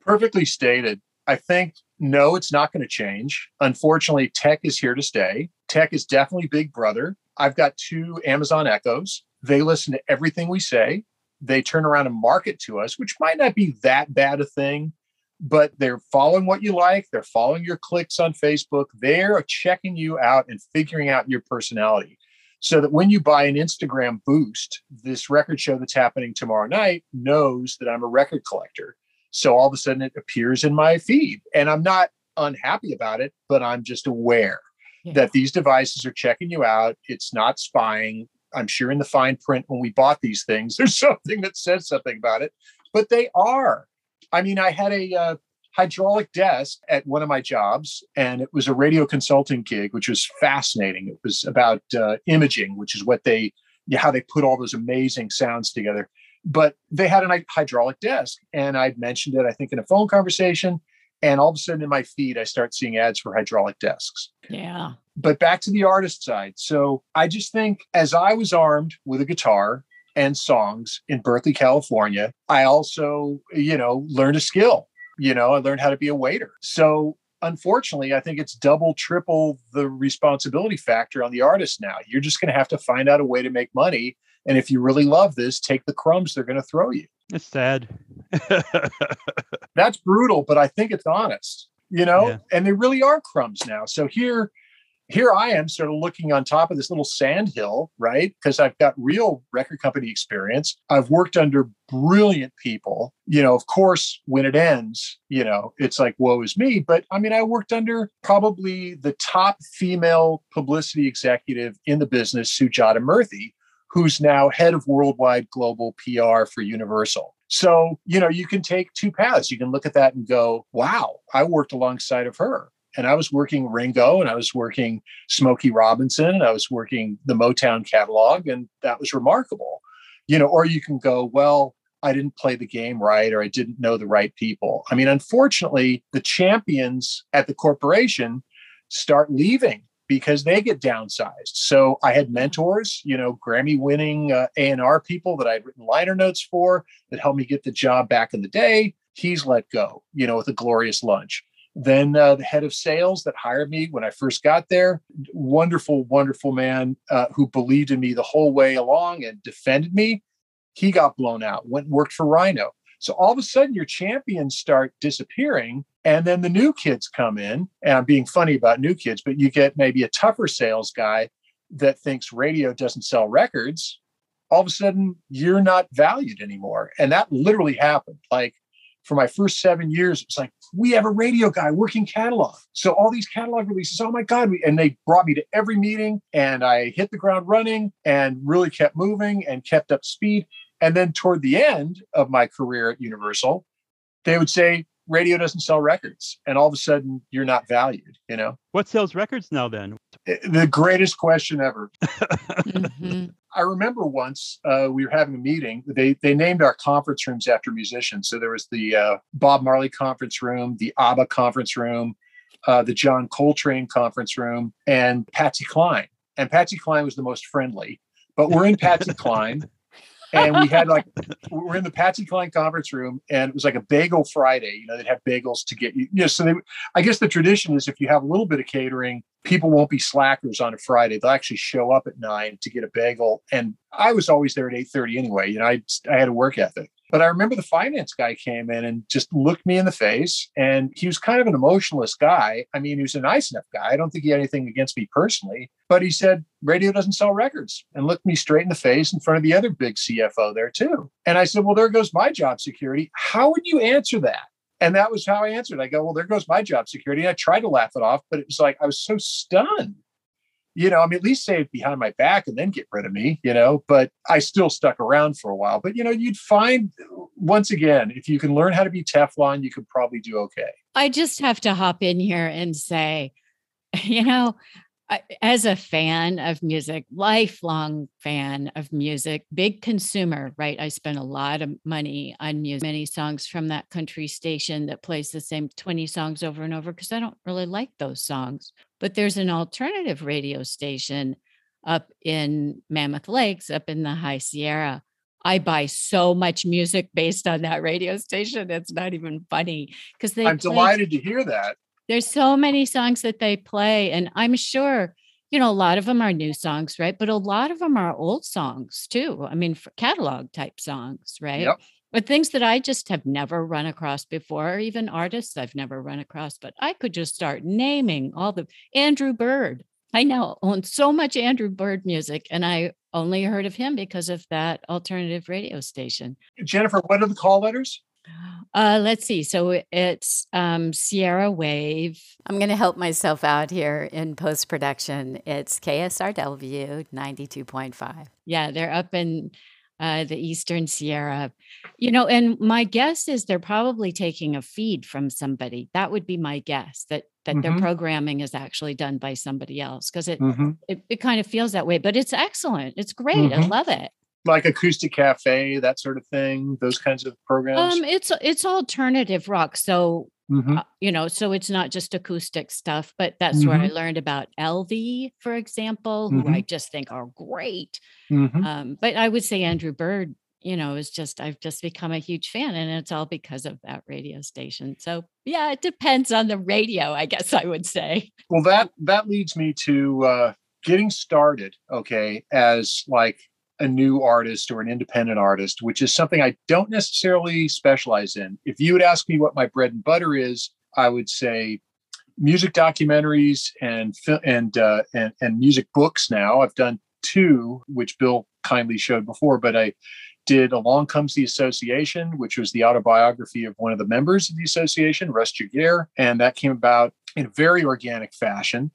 Perfectly stated. I think no, it's not going to change. Unfortunately, tech is here to stay. Tech is definitely big brother. I've got two Amazon Echoes. They listen to everything we say they turn around and market to us, which might not be that bad a thing, but they're following what you like. They're following your clicks on Facebook. They're checking you out and figuring out your personality. So that when you buy an Instagram boost, this record show that's happening tomorrow night knows that I'm a record collector. So all of a sudden it appears in my feed. And I'm not unhappy about it, but I'm just aware Yeah. that these devices are checking you out. It's not spying. I'm sure in the fine print when we bought these things, [laughs] there's something that says something about it, but they are. I mean, I had a uh, hydraulic desk at one of my jobs, and it was a radio consulting gig, which was fascinating. It was about uh, imaging, which is what they, yeah, how they put all those amazing sounds together. But they had a hydraulic desk, and I'd mentioned it, I think, in a phone conversation. And all of a sudden in my feed, I start seeing ads for hydraulic desks. Yeah. But back to the artist side. So I just think as I was armed with a guitar and songs in Berkeley, California, I also, you know, learned a skill. You know, I learned how to be a waiter. So unfortunately, I think it's double, triple the responsibility factor on the artist now. You're just going to have to find out a way to make money. And if you really love this, take the crumbs they're going to throw you. It's sad. [laughs] That's brutal, but I think it's honest, you know, Yeah. and they really are crumbs now. So here, here I am sort of looking on top of this little sand hill, right? Because I've got real record company experience. I've worked under brilliant people. You know, of course, when it ends, you know, it's like, woe is me. But I mean, I worked under probably the top female publicity executive in the business, Sujata Murthy, who's now head of worldwide global PR for Universal. So, you know, you can take two paths. You can look at that and go, wow, I worked alongside of her. And I was working Ringo and I was working Smokey Robinson and I was working the Motown catalog, and that was remarkable. You know, or you can go, well, I didn't play the game right or I didn't know the right people. I mean, unfortunately, the champions at the corporation start leaving because they get downsized. So I had mentors, you know, Grammy winning uh, A&R people that I'd written liner notes for that helped me get the job back in the day. He's let go, you know, with a glorious lunch. Then uh, the head of sales that hired me when I first got there, wonderful, wonderful man uh, who believed in me the whole way along and defended me. He got blown out, went and worked for Rhino. So all of a sudden, your champions start disappearing, and then the new kids come in. And I'm being funny about new kids, but you get maybe a tougher sales guy that thinks radio doesn't sell records. All of a sudden, you're not valued anymore. And that literally happened. Like for my first seven years, it's like, we have a radio guy working catalog. So all these catalog releases, oh my God. And they brought me to every meeting and I hit the ground running and really kept moving and kept up speed. And then toward the end of my career at Universal, they would say, radio doesn't sell records. And all of a sudden, you're not valued, you know? what sells records now then? Eh, The greatest question ever. [laughs] Mhm. I remember once uh, we were having a meeting. They they named our conference rooms after musicians. So there was the uh, Bob Marley conference room, the ABBA conference room, uh, the John Coltrane conference room, and Patsy Cline. And Patsy Cline was the most friendly. But we're in Patsy [laughs] Cline, and we had like [laughs] we're in the Patsy Cline conference room, and it was like a bagel Friday. You know, they'd have bagels to get you. You know, so they. I guess the tradition is if you have a little bit of catering, people won't be slackers on a Friday. They'll actually show up at nine to get a bagel. And I was always there at eight thirty anyway. You know, I I had a work ethic. But I remember the finance guy came in and just looked me in the face. And he was kind of an emotionless guy. I mean, he was a nice enough guy. I don't think he had anything against me personally. But he said, radio doesn't sell records and looked me straight in the face in front of the other big CFO there too. And I said, well, there goes my job security. How would you answer that? And that was how I answered. I go, well, there goes my job security. And I tried to laugh it off, but it was like I was so stunned. You know, I mean, at least say it behind my back and then get rid of me, you know, but I still stuck around for a while. But, you know, you'd find once again, if you can learn how to be Teflon, you could probably do okay. I just have to hop in here and say, [laughs] you know, as a fan of music, lifelong fan of music, big consumer, right? I spend a lot of money on music, many songs from that country station that plays the same 20 songs over and over because I don't really like those songs. But there's an alternative radio station up in Mammoth Lakes, up in the High Sierra. I buy so much music based on that radio station. It's not even funny because they I'm play delighted to hear that. There's so many songs that they play and i'm sure you know a lot of them are new songs right but a lot of them are old songs too i mean catalog type songs right Yep. but things that i just have never run across before or even artists i've never run across but i could just start naming all the andrew bird i now own so much andrew bird music and i only heard of him because of that alternative radio station Jennifer, what are the call letters? Uh, let's see. So it's um, Sierra Wave. I'm going to help myself out here in post production. It's KSRW 92.5. Yeah, they're up in uh, the Eastern Sierra. You know, and my guess is they're probably taking a feed from somebody. That would be my guess that that Mhm. their programming is actually done by somebody else because it, Mhm. it it kind of feels that way. But it's excellent. It's great. I Mhm. love it. Like acoustic cafe, that sort of thing. Those kinds of programs. Um, it's it's alternative rock. So Mhm. uh, you know, so it's not just acoustic stuff, but that's where I Mm-hmm. learned about LV, for example, who I just think are great. Mhm. Um, but I would say Andrew Bird, you know, is just I've just become a huge fan, and it's all because of that radio station. So yeah, it depends on the radio, I guess I would say. Well, that that leads me to uh, getting started. Okay, as like a new artist or an independent artist, which is something I don't necessarily specialize in. If you would ask me what my bread and butter is, I would say music documentaries and and uh, and, and music books. Now I've done two, which Bill kindly showed before, but I did Along Comes the Association, which was the autobiography of one of the members of the association, Russ Giguere, and that came about in a very organic fashion.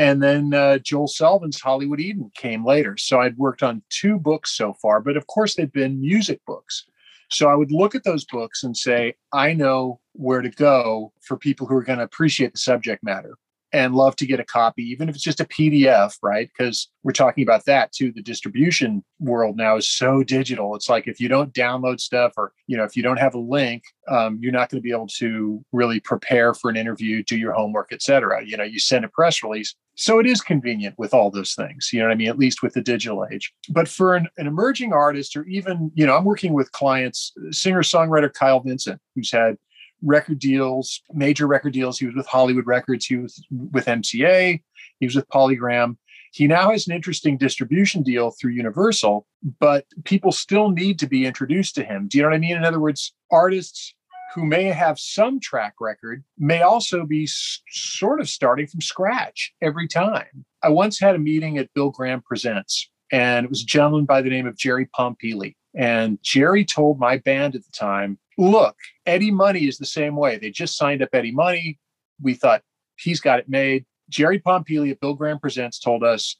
And then uh, Joel Selvin's Hollywood Eden came later. So I'd worked on two books so far, but of course they'd been music books. So I would look at those books and say, I know where to go for people who are going to appreciate the subject matter and love to get a copy, even if it's just a PDF, right? Because we're talking about that too. The distribution world now is so digital. It's like if you don't download stuff or, you know, if you don't have a link, um, you're not going to be able to really prepare for an interview, do your homework, et cetera. You know, you send a press release. So it is convenient with all those things, you know what I mean? At least with the digital age. But for an, an emerging artist, or even, you know, I'm working with clients, singer songwriter Kyle Vincent, who's had record deals, major record deals. He was with Hollywood Records, he was with MCA, he was with Polygram. He now has an interesting distribution deal through Universal, but people still need to be introduced to him. Do you know what I mean? In other words, artists who may have some track record may also be s- sort of starting from scratch every time. I once had a meeting at Bill Graham Presents, and it was a gentleman by the name of Jerry Pompili. And Jerry told my band at the time, look, Eddie Money is the same way. They just signed up Eddie Money. We thought he's got it made. Jerry Pompili at Bill Graham Presents told us,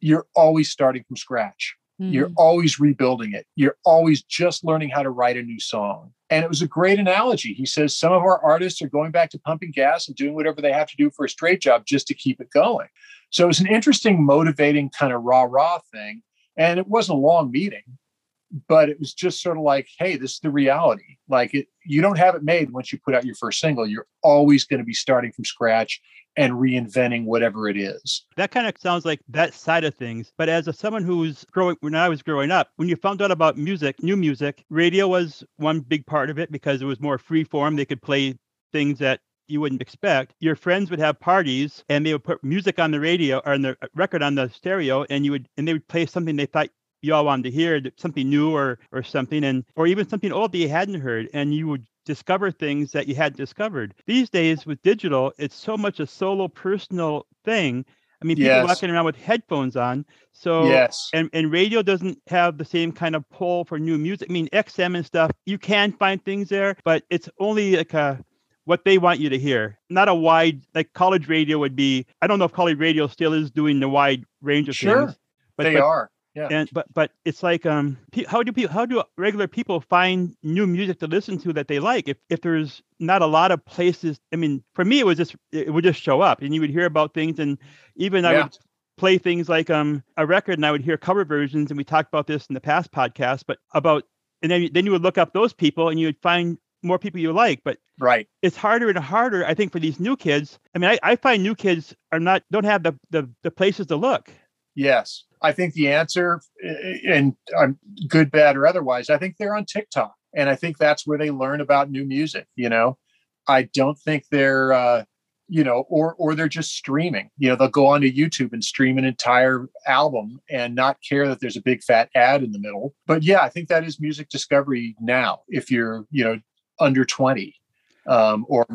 you're always starting from scratch. You're Mm. always rebuilding it. You're always just learning how to write a new song. And it was a great analogy. He says some of our artists are going back to pumping gas and doing whatever they have to do for a straight job just to keep it going. So it was an interesting, motivating kind of rah rah thing. And it wasn't a long meeting, but it was just sort of like, hey, this is the reality. Like it, you don't have it made once you put out your first single. You're always going to be starting from scratch and reinventing whatever it is. That kind of sounds like that side of things. But as a someone who's growing, when I was growing up, when you found out about music, new music, radio was one big part of it because it was more free form. They could play things that you wouldn't expect. Your friends would have parties and they would put music on the radio or on the uh, record on the stereo, and you would and they would play something they thought you all wanted to hear, something new or or something, and or even something old that you hadn't heard, and you would discover things that you hadn't discovered. These days with digital, it's so much a solo personal thing. I mean, people Yes. walking around with headphones on. So yes. and, and radio doesn't have the same kind of pull for new music. I mean, XM and stuff, you can find things there, but it's only like a what they want you to hear, not a wide like college radio would be. I don't know if college radio still is doing the wide range of Sure, things, but they but, are. Yeah. and but but it's like um how do people how do regular people find new music to listen to that they like if if there's not a lot of places i mean for me it was just it would just show up and you would hear about things and even i would play things like um a record and i would hear cover versions and we talked about this in the past podcast but about and then then you would look up those people and you would find more people you like but Right. it's harder and harder i think for these new kids i mean i, I find new kids are not don't have the, the the places to look Yes. I think the answer, eh, and um, good, bad, or otherwise, I think they're on TikTok. And I think that's where they learn about new music. You know, I don't think they're, uh, you know, or or they're just streaming. You know, they'll go onto YouTube and stream an entire album and not care that there's a big fat ad in the middle. But yeah, I think that is music discovery now. If you're, you know, under twenty, um, or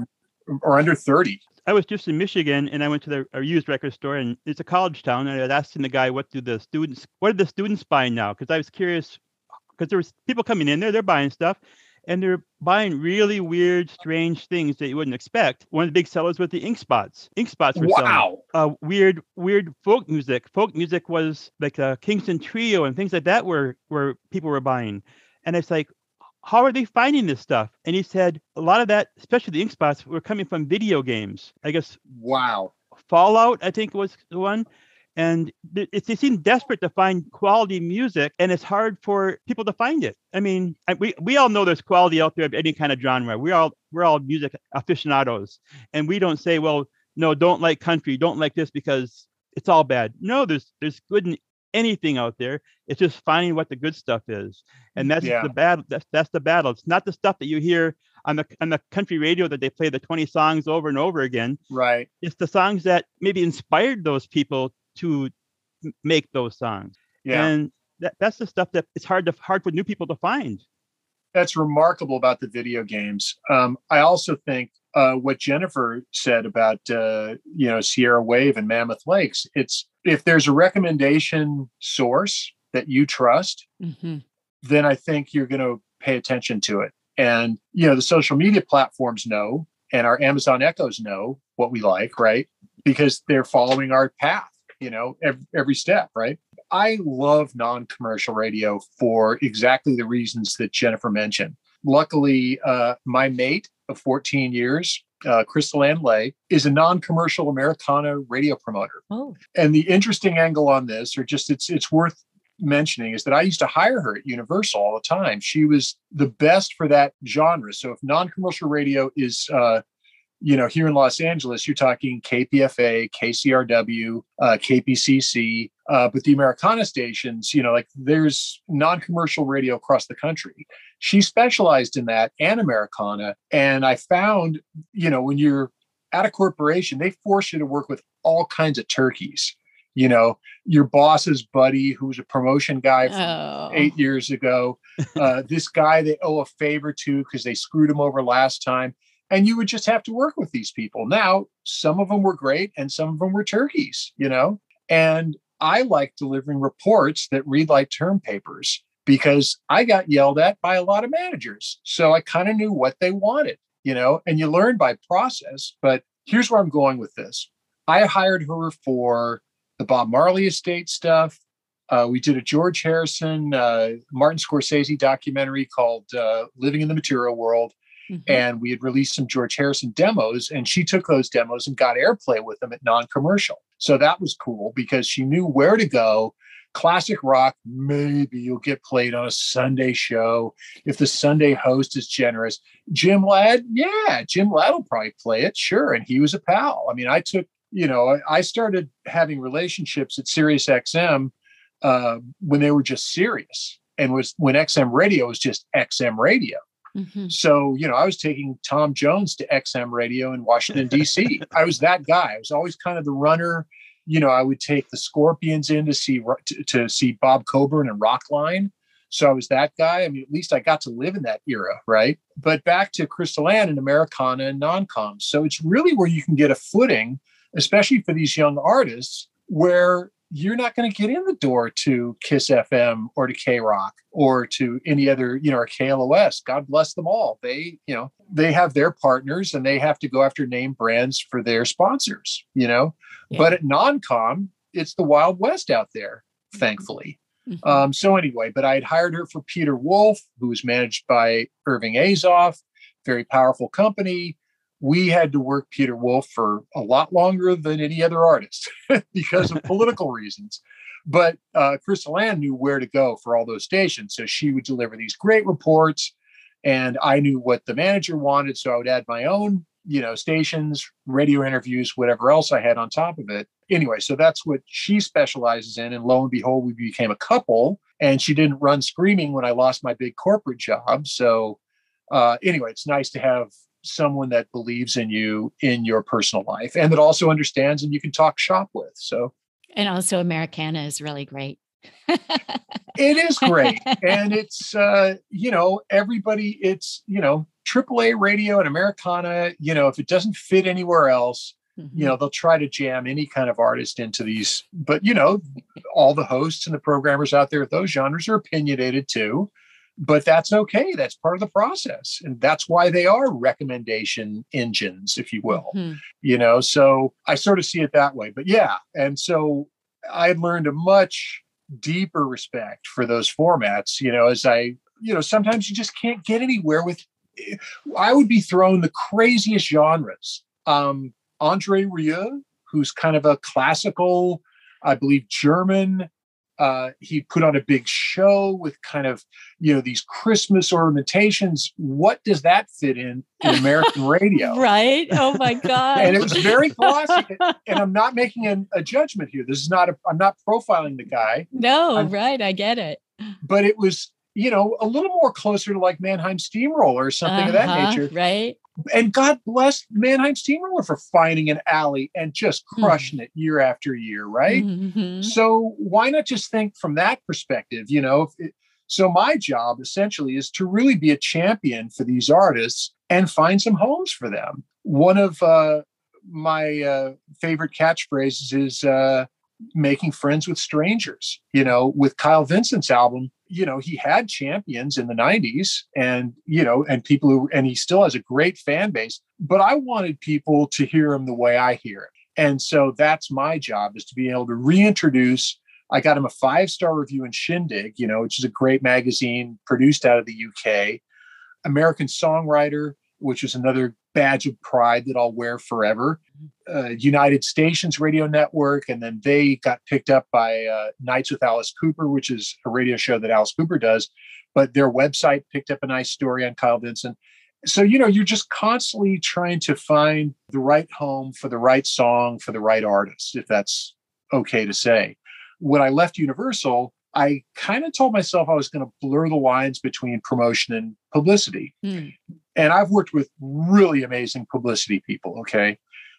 or under thirty. I was just in Michigan and I went to the a used record store and it's a college town and I was asking the guy what do the students what are the students buying now because I was curious because there was people coming in there they're buying stuff and they're buying really weird, strange things that you wouldn't expect. One of the big sellers was the ink spots. Ink spots were wow. selling. Uh, weird, weird folk music. Folk music was like a Kingston Trio and things like that were where people were buying. And it's like, how are they finding this stuff? And he said a lot of that, especially the ink spots, were coming from video games. I guess. Wow. Fallout, I think was the one and it, they seem desperate to find quality music and it's hard for people to find it i mean we, we all know there's quality out there of any kind of genre we're all we're all music aficionados and we don't say well no don't like country don't like this because it's all bad no there's there's good anything out there it's just finding what the good stuff is and that's yeah. the battle that's that's the battle it's not the stuff that you hear on the on the country radio that they play the 20 songs over and over again right it's the songs that maybe inspired those people to make those songs. Yeah. And that, that's the stuff that it's hard to hard for new people to find. That's remarkable about the video games. Um, I also think uh, what Jennifer said about uh, you know Sierra Wave and Mammoth Lakes. It's if there's a recommendation source that you trust, mm-hmm. then I think you're going to pay attention to it. And you know the social media platforms know, and our Amazon Echoes know what we like, right? Because they're following our path you know every, every step right i love non-commercial radio for exactly the reasons that jennifer mentioned luckily uh, my mate of 14 years uh, Crystal Ann Lay is a non-commercial Americana radio promoter. Oh. And the interesting angle on this, or just it's it's worth mentioning, is that I used to hire her at Universal all the time. She was the best for that genre. So if non-commercial radio is uh, you know, here in Los Angeles, you're talking KPFA, KCRW, uh, KPCC, uh, but the Americana stations, you know, like there's non commercial radio across the country. She specialized in that and Americana. And I found, you know, when you're at a corporation, they force you to work with all kinds of turkeys. You know, your boss's buddy, who's a promotion guy from oh. eight years ago, uh, [laughs] this guy they owe a favor to because they screwed him over last time and you would just have to work with these people. Now, some of them were great and some of them were turkeys, you know? And I like delivering reports that read like term papers because I got yelled at by a lot of managers. So I kind of knew what they wanted, you know, and you learn by process. But here's where I'm going with this I hired her for the Bob Marley estate stuff. Uh, we did a George Harrison, uh, Martin Scorsese documentary called uh, Living in the Material World. Mm-hmm. And we had released some George Harrison demos, and she took those demos and got airplay with them at non commercial. So that was cool because she knew where to go. Classic rock, maybe you'll get played on a Sunday show if the Sunday host is generous. Jim Ladd, yeah, Jim Ladd will probably play it, sure. And he was a pal. I mean, I took, you know, I started having relationships at Sirius XM uh, when they were just Sirius and was when XM radio was just XM radio. Mm-hmm. So, you know, I was taking Tom Jones to XM radio in Washington, D.C. [laughs] I was that guy. I was always kind of the runner. You know, I would take the Scorpions in to see to, to see Bob Coburn and Rockline. So I was that guy. I mean, at least I got to live in that era, right? But back to Crystal Ann and Americana and non-coms. So it's really where you can get a footing, especially for these young artists, where you're not going to get in the door to Kiss FM or to K Rock or to any other, you know, or KLOS. God bless them all. They, you know, they have their partners and they have to go after name brands for their sponsors, you know. Yeah. But at Noncom, it's the Wild West out there, thankfully. Mm-hmm. Um, so anyway, but I had hired her for Peter Wolf, who was managed by Irving Azoff, very powerful company we had to work Peter Wolf for a lot longer than any other artist [laughs] because of [laughs] political reasons. But uh, Crystal Ann knew where to go for all those stations. So she would deliver these great reports, and I knew what the manager wanted. So I would add my own, you know, stations, radio interviews, whatever else I had on top of it. Anyway, so that's what she specializes in. And lo and behold, we became a couple. And she didn't run screaming when I lost my big corporate job. So uh, anyway, it's nice to have someone that believes in you in your personal life and that also understands and you can talk shop with. So, and also Americana is really great. [laughs] it is great. And it's, uh, you know, everybody, it's, you know, AAA radio and Americana, you know, if it doesn't fit anywhere else, mm-hmm. you know, they'll try to jam any kind of artist into these. But, you know, all the hosts and the programmers out there at those genres are opinionated too but that's okay. That's part of the process. And that's why they are recommendation engines, if you will. Mm-hmm. You know, so I sort of see it that way. But yeah. And so I learned a much deeper respect for those formats, you know, as I, you know, sometimes you just can't get anywhere with I would be thrown the craziest genres. Um, Andre Rieu, who's kind of a classical, I believe, German uh, he put on a big show with kind of you know these christmas ornamentations. What does that fit in in [laughs] american radio? Right? Oh my [laughs] god and it was very classic and i'm not making a, a judgment here. This is not a i'm not profiling the guy. No I'm, right i get it. But it was you know a little more closer to like mannheim steamroller or something uh-huh, of that uh-huh, nature right and God bless Mannheim Steamroller for finding an alley and just hmm. crushing mm. it year after year, right? Mm-hmm. So why not just think from that perspective? You know, it, so my job essentially is to really be a champion for these artists and find some homes for them. One of uh, my uh, favorite catchphrases is uh, making friends with strangers. You know, with Kyle Vincent's album, you know, he had champions in the 90s and, you know, and people who, and he still has a great fan base, but I wanted people to hear him the way I hear it. And so that's my job is to be able to reintroduce. I got him a five star review in Shindig, you know, which is a great magazine produced out of the UK. American Songwriter, which is another badge of pride that I'll wear forever. Uh, United Stations Radio Network, and then they got picked up by uh, Nights with Alice Cooper, which is a radio show that Alice Cooper does. But their website picked up a nice story on Kyle Vincent. So, you know, you're just constantly trying to find the right home for the right song for the right artist, if that's okay to say. When I left Universal, I kind of told myself I was going to blur the lines between promotion and publicity. Mm. And I've worked with really amazing publicity people, okay?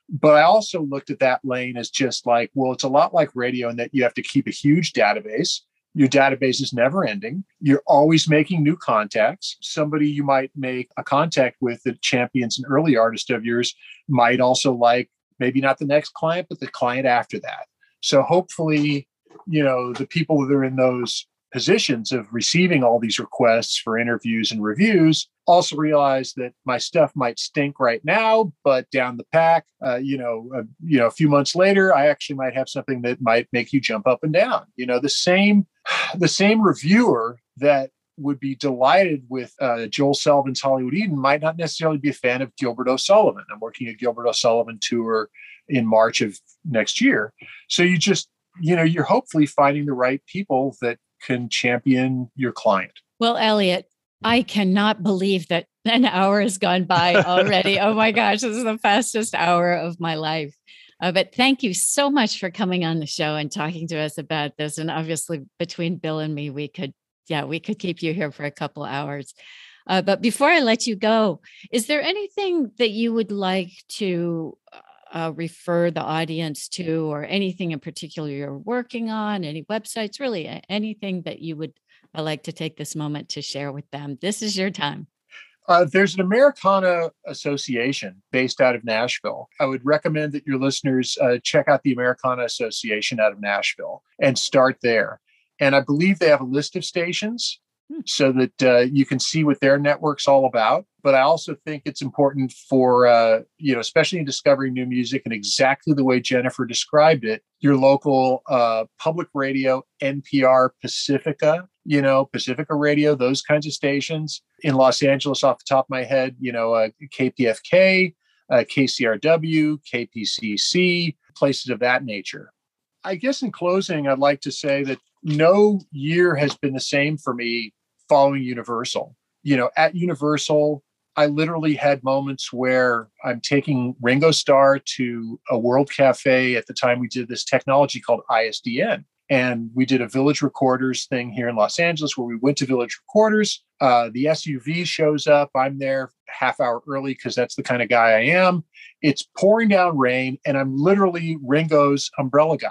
But I also looked at that lane as just like, well, it's a lot like radio in that you have to keep a huge database. Your database is never ending. You're always making new contacts. Somebody you might make a contact with that champions an early artist of yours might also like maybe not the next client, but the client after that. So hopefully, you know, the people that are in those positions of receiving all these requests for interviews and reviews also realize that my stuff might stink right now but down the pack uh, you know uh, you know a few months later i actually might have something that might make you jump up and down you know the same the same reviewer that would be delighted with uh, Joel Selvin's Hollywood Eden might not necessarily be a fan of Gilbert O'Sullivan. I'm working a Gilbert O'Sullivan tour in March of next year. So you just, you know, you're hopefully finding the right people that can champion your client. Well, Elliot, I cannot believe that an hour has gone by already. oh my [laughs] gosh, this is the fastest hour of my life. Uh, but thank you so much for coming on the show and talking to us about this. And obviously, between Bill and me, we could, yeah, we could keep you here for a couple hours. Uh, but before I let you go, is there anything that you would like to uh, refer the audience to, or anything in particular you're working on, any websites, really anything that you would uh, like to take this moment to share with them? This is your time. Uh, there's an Americana Association based out of Nashville. I would recommend that your listeners uh, check out the Americana Association out of Nashville and start there. And I believe they have a list of stations. So that uh, you can see what their network's all about. But I also think it's important for, uh, you know, especially in discovering new music and exactly the way Jennifer described it, your local uh, public radio, NPR, Pacifica, you know, Pacifica Radio, those kinds of stations. In Los Angeles, off the top of my head, you know, uh, KPFK, uh, KCRW, KPCC, places of that nature. I guess in closing, I'd like to say that no year has been the same for me following Universal. You know, at Universal, I literally had moments where I'm taking Ringo Starr to a World Cafe. At the time, we did this technology called ISDN. And we did a Village Recorders thing here in Los Angeles where we went to Village Recorders. Uh, the SUV shows up. I'm there half hour early because that's the kind of guy I am. It's pouring down rain, and I'm literally Ringo's umbrella guy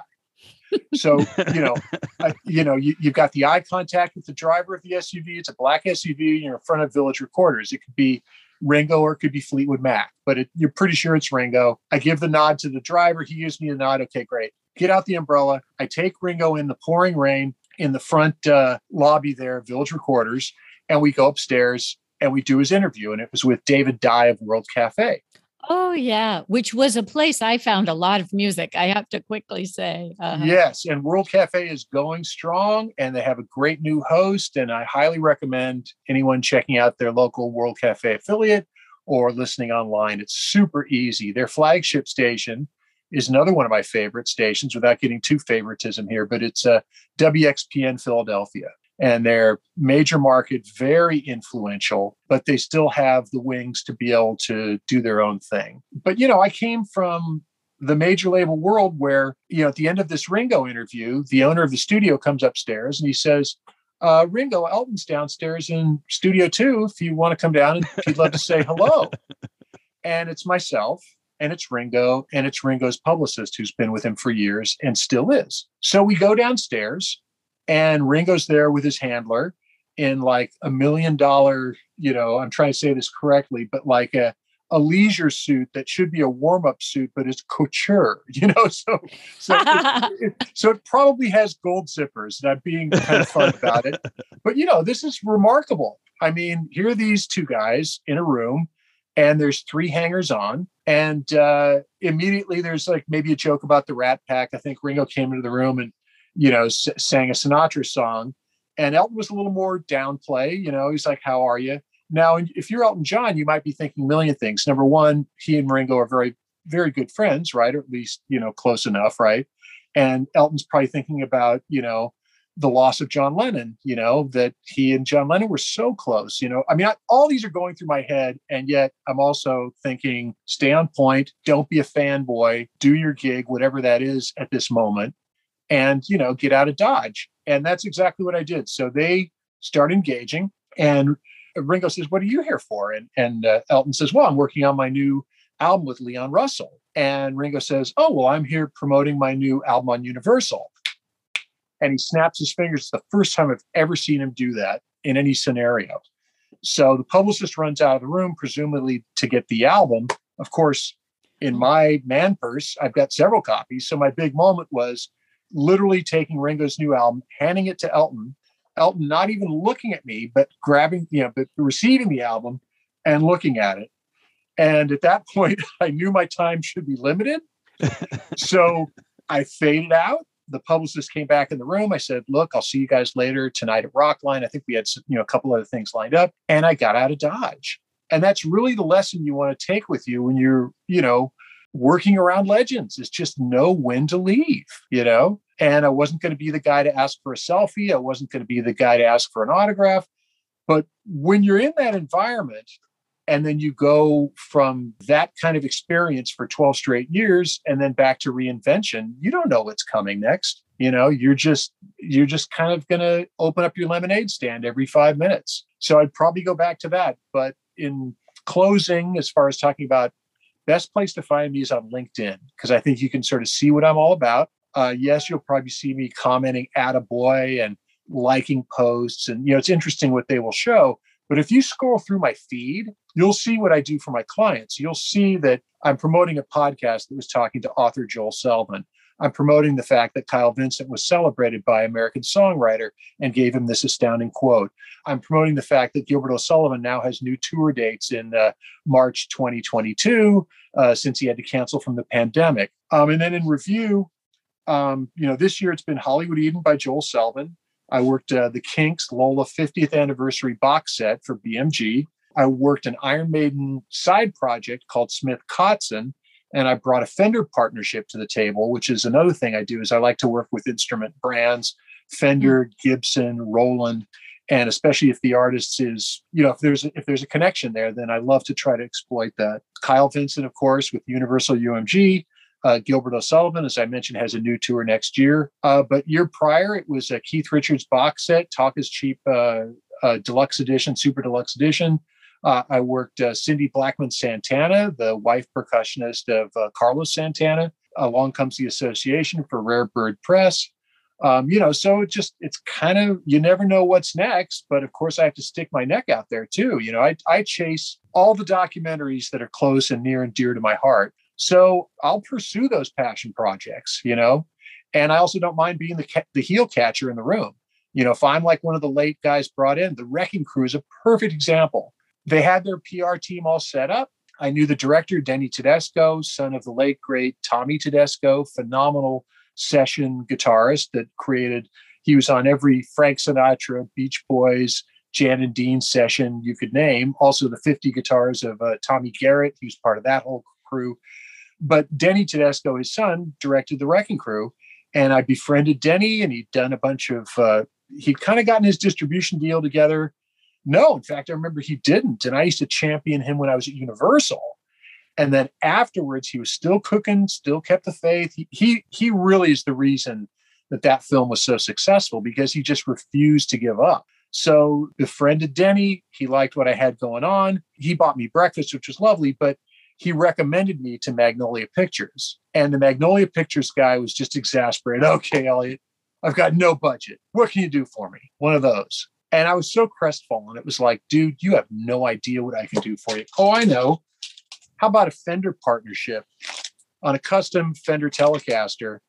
so [laughs] you know, I, you know, you, have got the eye contact with the driver of the SUV. It's a black SUV. You're in front of Village Recorders. It could be Ringo or it could be Fleetwood Mac, but it, you're pretty sure it's Ringo. I give the nod to the driver. He gives me the nod. Okay, great. Get out the umbrella. I take Ringo in the pouring rain in the front uh, lobby there, Village Recorders, and we go upstairs and we do his interview. And it was with David Dye of World Cafe. Oh, yeah, which was a place I found a lot of music, I have to quickly say. Uh-huh. Yes, and World Cafe is going strong and they have a great new host. And I highly recommend anyone checking out their local World Cafe affiliate or listening online. It's super easy. Their flagship station is another one of my favorite stations without getting too favoritism here, but it's uh, WXPN Philadelphia and they're major market, very influential, but they still have the wings to be able to do their own thing. But, you know, I came from the major label world where, you know, at the end of this Ringo interview, the owner of the studio comes upstairs and he says, uh, Ringo, Elton's downstairs in studio two. If you want to come down and he'd love to say hello. [laughs] and it's myself and it's Ringo and it's Ringo's publicist who's been with him for years and still is. So we go downstairs and Ringo's there with his handler in like a million dollar, you know, I'm trying to say this correctly, but like a, a leisure suit that should be a warm-up suit, but it's couture, [laughs] you know. So, so, it, [laughs] it, so it probably has gold zippers, and I'm being kind of fun about it. But you know, this is remarkable. I mean, here are these two guys in a room, and there's three hangers on, and uh, immediately there's like maybe a joke about the Rat Pack. I think Ringo came into the room and you know, s- sang a Sinatra song. And Elton was a little more downplay. You know, he's like, "How are you?" Now, if you're Elton John, you might be thinking a million things. Number one, he and Ringo are very, very good friends, right? Or at least, you know, close enough, right? And Elton's probably thinking about, you know, the loss of John Lennon, you know, that he and John Lennon were so close, you know. I mean, I, all these are going through my head. And yet I'm also thinking, stay on point, don't be a fanboy, do your gig, whatever that is at this moment and you know get out of dodge. And that's exactly what i did. So they start engaging and ringo says what are you here for? And and uh, elton says well i'm working on my new album with leon russell. And ringo says oh well i'm here promoting my new album on universal. And he snaps his fingers. It's the first time i've ever seen him do that in any scenario. So the publicist runs out of the room presumably to get the album. Of course in my man purse i've got several copies. So my big moment was literally taking Ringo's new album, handing it to Elton, Elton not even looking at me, but grabbing, you know, but receiving the album and looking at it. And at that [laughs] point, I knew my time should be limited. [laughs] so I faded out. The publicist came back in the room. I said, "Look, I'll see you guys later tonight at Rockline." I think we had, you know, a couple other things lined up, and I got out of Dodge. And that's really the lesson you want to take with you when you're, you know, working around legends is just know when to leave, you know? And I wasn't going to be the guy to ask for a selfie. I wasn't going to be the guy to ask for an autograph. But when you're in that environment, and then you go from that kind of experience for 12 straight years and then back to reinvention, you don't know what's coming next. You know, you're just you're just kind of going to open up your lemonade stand every 5 minutes. So I'd probably go back to that, but in closing as far as talking about best place to find me is on LinkedIn because I think you can sort of see what I'm all about. Uh, yes, you'll probably see me commenting at a boy and liking posts, and you know it's interesting what they will show. But if you scroll through my feed, you'll see what I do for my clients. You'll see that I'm promoting a podcast that was talking to author Joel Selvin. I'm promoting the fact that Kyle Vincent was celebrated by American Songwriter and gave him this astounding quote. I'm promoting the fact that Gilbert O'Sullivan now has new tour dates in uh, March 2022 uh, since he had to cancel from the pandemic. Um, and then in review, um, you know, this year it's been Hollywood Eden by Joel Selvin. I worked uh, the Kinks Lola 50th anniversary box set for BMG. I worked an Iron Maiden side project called Smith Kotzen and I brought a Fender partnership to the table, which is another thing I do is I like to work with instrument brands, Fender, mm. Gibson, Roland, and especially if the artist is, you know, if there's if there's a connection there, then I love to try to exploit that. Kyle Vincent, of course, with Universal UMG. Uh, Gilbert O'Sullivan, as I mentioned, has a new tour next year. Uh, but year prior, it was a Keith Richards box set, Talk is Cheap uh, uh Deluxe Edition, Super Deluxe Edition. Uh, I worked uh, Cindy Blackman Santana, the wife percussionist of Carlos Santana. Along comes the Association for Rare Bird Press. Um, you know, so it just it's kind of you never know what's next. But of course, I have to stick my neck out there too. You know, I, I chase all the documentaries that are close and near and dear to my heart. So I'll pursue those passion projects. You know, and I also don't mind being the the heel catcher in the room. You know, if I'm like one of the late guys brought in, the Wrecking Crew is a perfect example. They had their PR team all set up. I knew the director, Denny Tedesco, son of the late great Tommy Tedesco, phenomenal session guitarist that created, he was on every Frank Sinatra, Beach Boys, Jan and Dean session you could name. Also, the 50 guitars of uh, Tommy Garrett, he was part of that whole crew. But Denny Tedesco, his son, directed the Wrecking Crew. And I befriended Denny, and he'd done a bunch of, uh, he'd kind of gotten his distribution deal together no, in fact, I remember he didn't. And I used to champion him when I was at Universal. And then afterwards, he was still cooking, still kept the faith. He, he, he really is the reason that that film was so successful because he just refused to give up. So befriended Denny. He liked what I had going on. He bought me breakfast, which was lovely, but he recommended me to Magnolia Pictures. And the Magnolia Pictures guy was just exasperated. [laughs] Okay, Elliot, I've got no budget. What can you do for me? One of those. And I was so crestfallen. It was like, dude, you have no idea what I can do for you. Oh, I know. How about a Fender partnership on a custom Fender Telecaster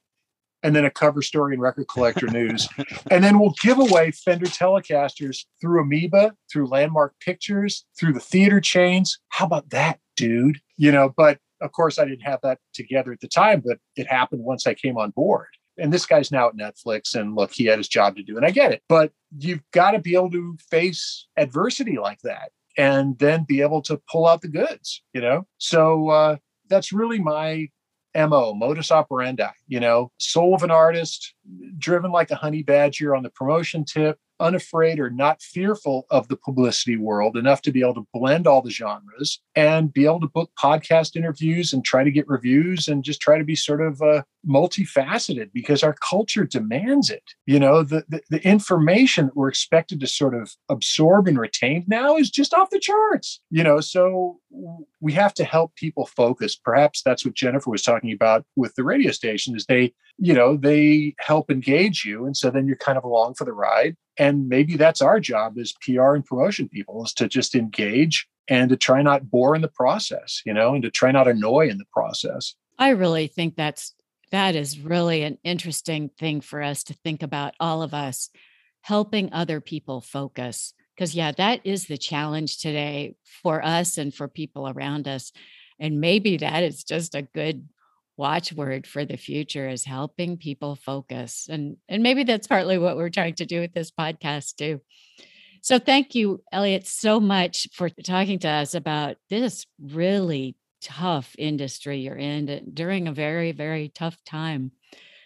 and then a cover story in Record Collector [laughs] News? and then we'll give away Fender Telecasters through Amoeba, through Landmark Pictures, through the theater chains. How about that, dude? You know, but of course, I didn't have that together at the time, but it happened once I came on board and this guy's now at Netflix and look, he had his job to do and I get it. But you've got to be able to face adversity like that and then be able to pull out the goods, you know? So uh, that's really my MO, modus operandi, you know, soul of an artist, driven like a honey badger on the promotion tip, unafraid or not fearful of the publicity world enough to be able to blend all the genres and be able to book podcast interviews and try to get reviews and just try to be sort of uh, multifaceted because our culture demands it. You know, the, the, the information that we're expected to sort of absorb and retain now is just off the charts, you know, so we have to help people focus. Perhaps that's what Jennifer was talking about with the radio station is they, you know, they help engage you. And so then you're kind of along for the ride and maybe that's our job as pr and promotion people is to just engage and to try not bore in the process you know and to try not annoy in the process i really think that's that is really an interesting thing for us to think about all of us helping other people focus because yeah that is the challenge today for us and for people around us and maybe that is just a good watchword for the future is helping people focus and and maybe that's partly what we're trying to do with this podcast too. So thank you elliot so much for talking to us about this really tough industry you're in during a very very tough time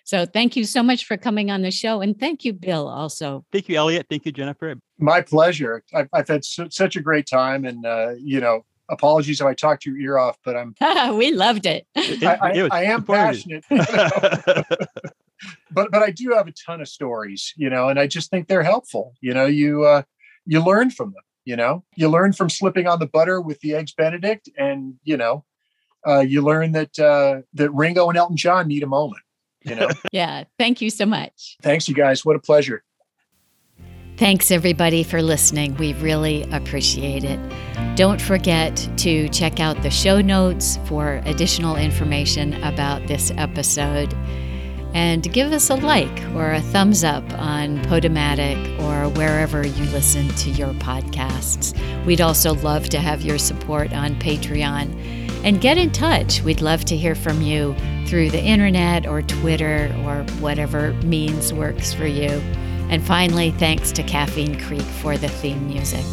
so thank you so much for coming on the show and thank you bill also thank you elliot thank you jennifer my pleasure i've, I've had su- such a great time and uh, you know apologies if I talked your ear off, but I'm. [laughs] we loved it. I, I, I am passionate, [laughs] but but I do have a ton of stories, you know, and I just think they're helpful. You know, you uh, you learn from them. You know, you learn from slipping on the butter with the eggs Benedict, and you know, uh, you learn that uh, that Ringo and Elton John need a moment. You know. [laughs] yeah. Thank you so much. Thanks, you guys. What a pleasure. Thanks, everybody, for listening. We really appreciate it. Don't forget to check out the show notes for additional information about this episode. And give us a like or a thumbs up on Podomatic or wherever you listen to your podcasts. We'd also love to have your support on Patreon. And get in touch. We'd love to hear from you through the internet or Twitter or whatever means works for you. And finally, thanks to Caffeine Creek for the theme music.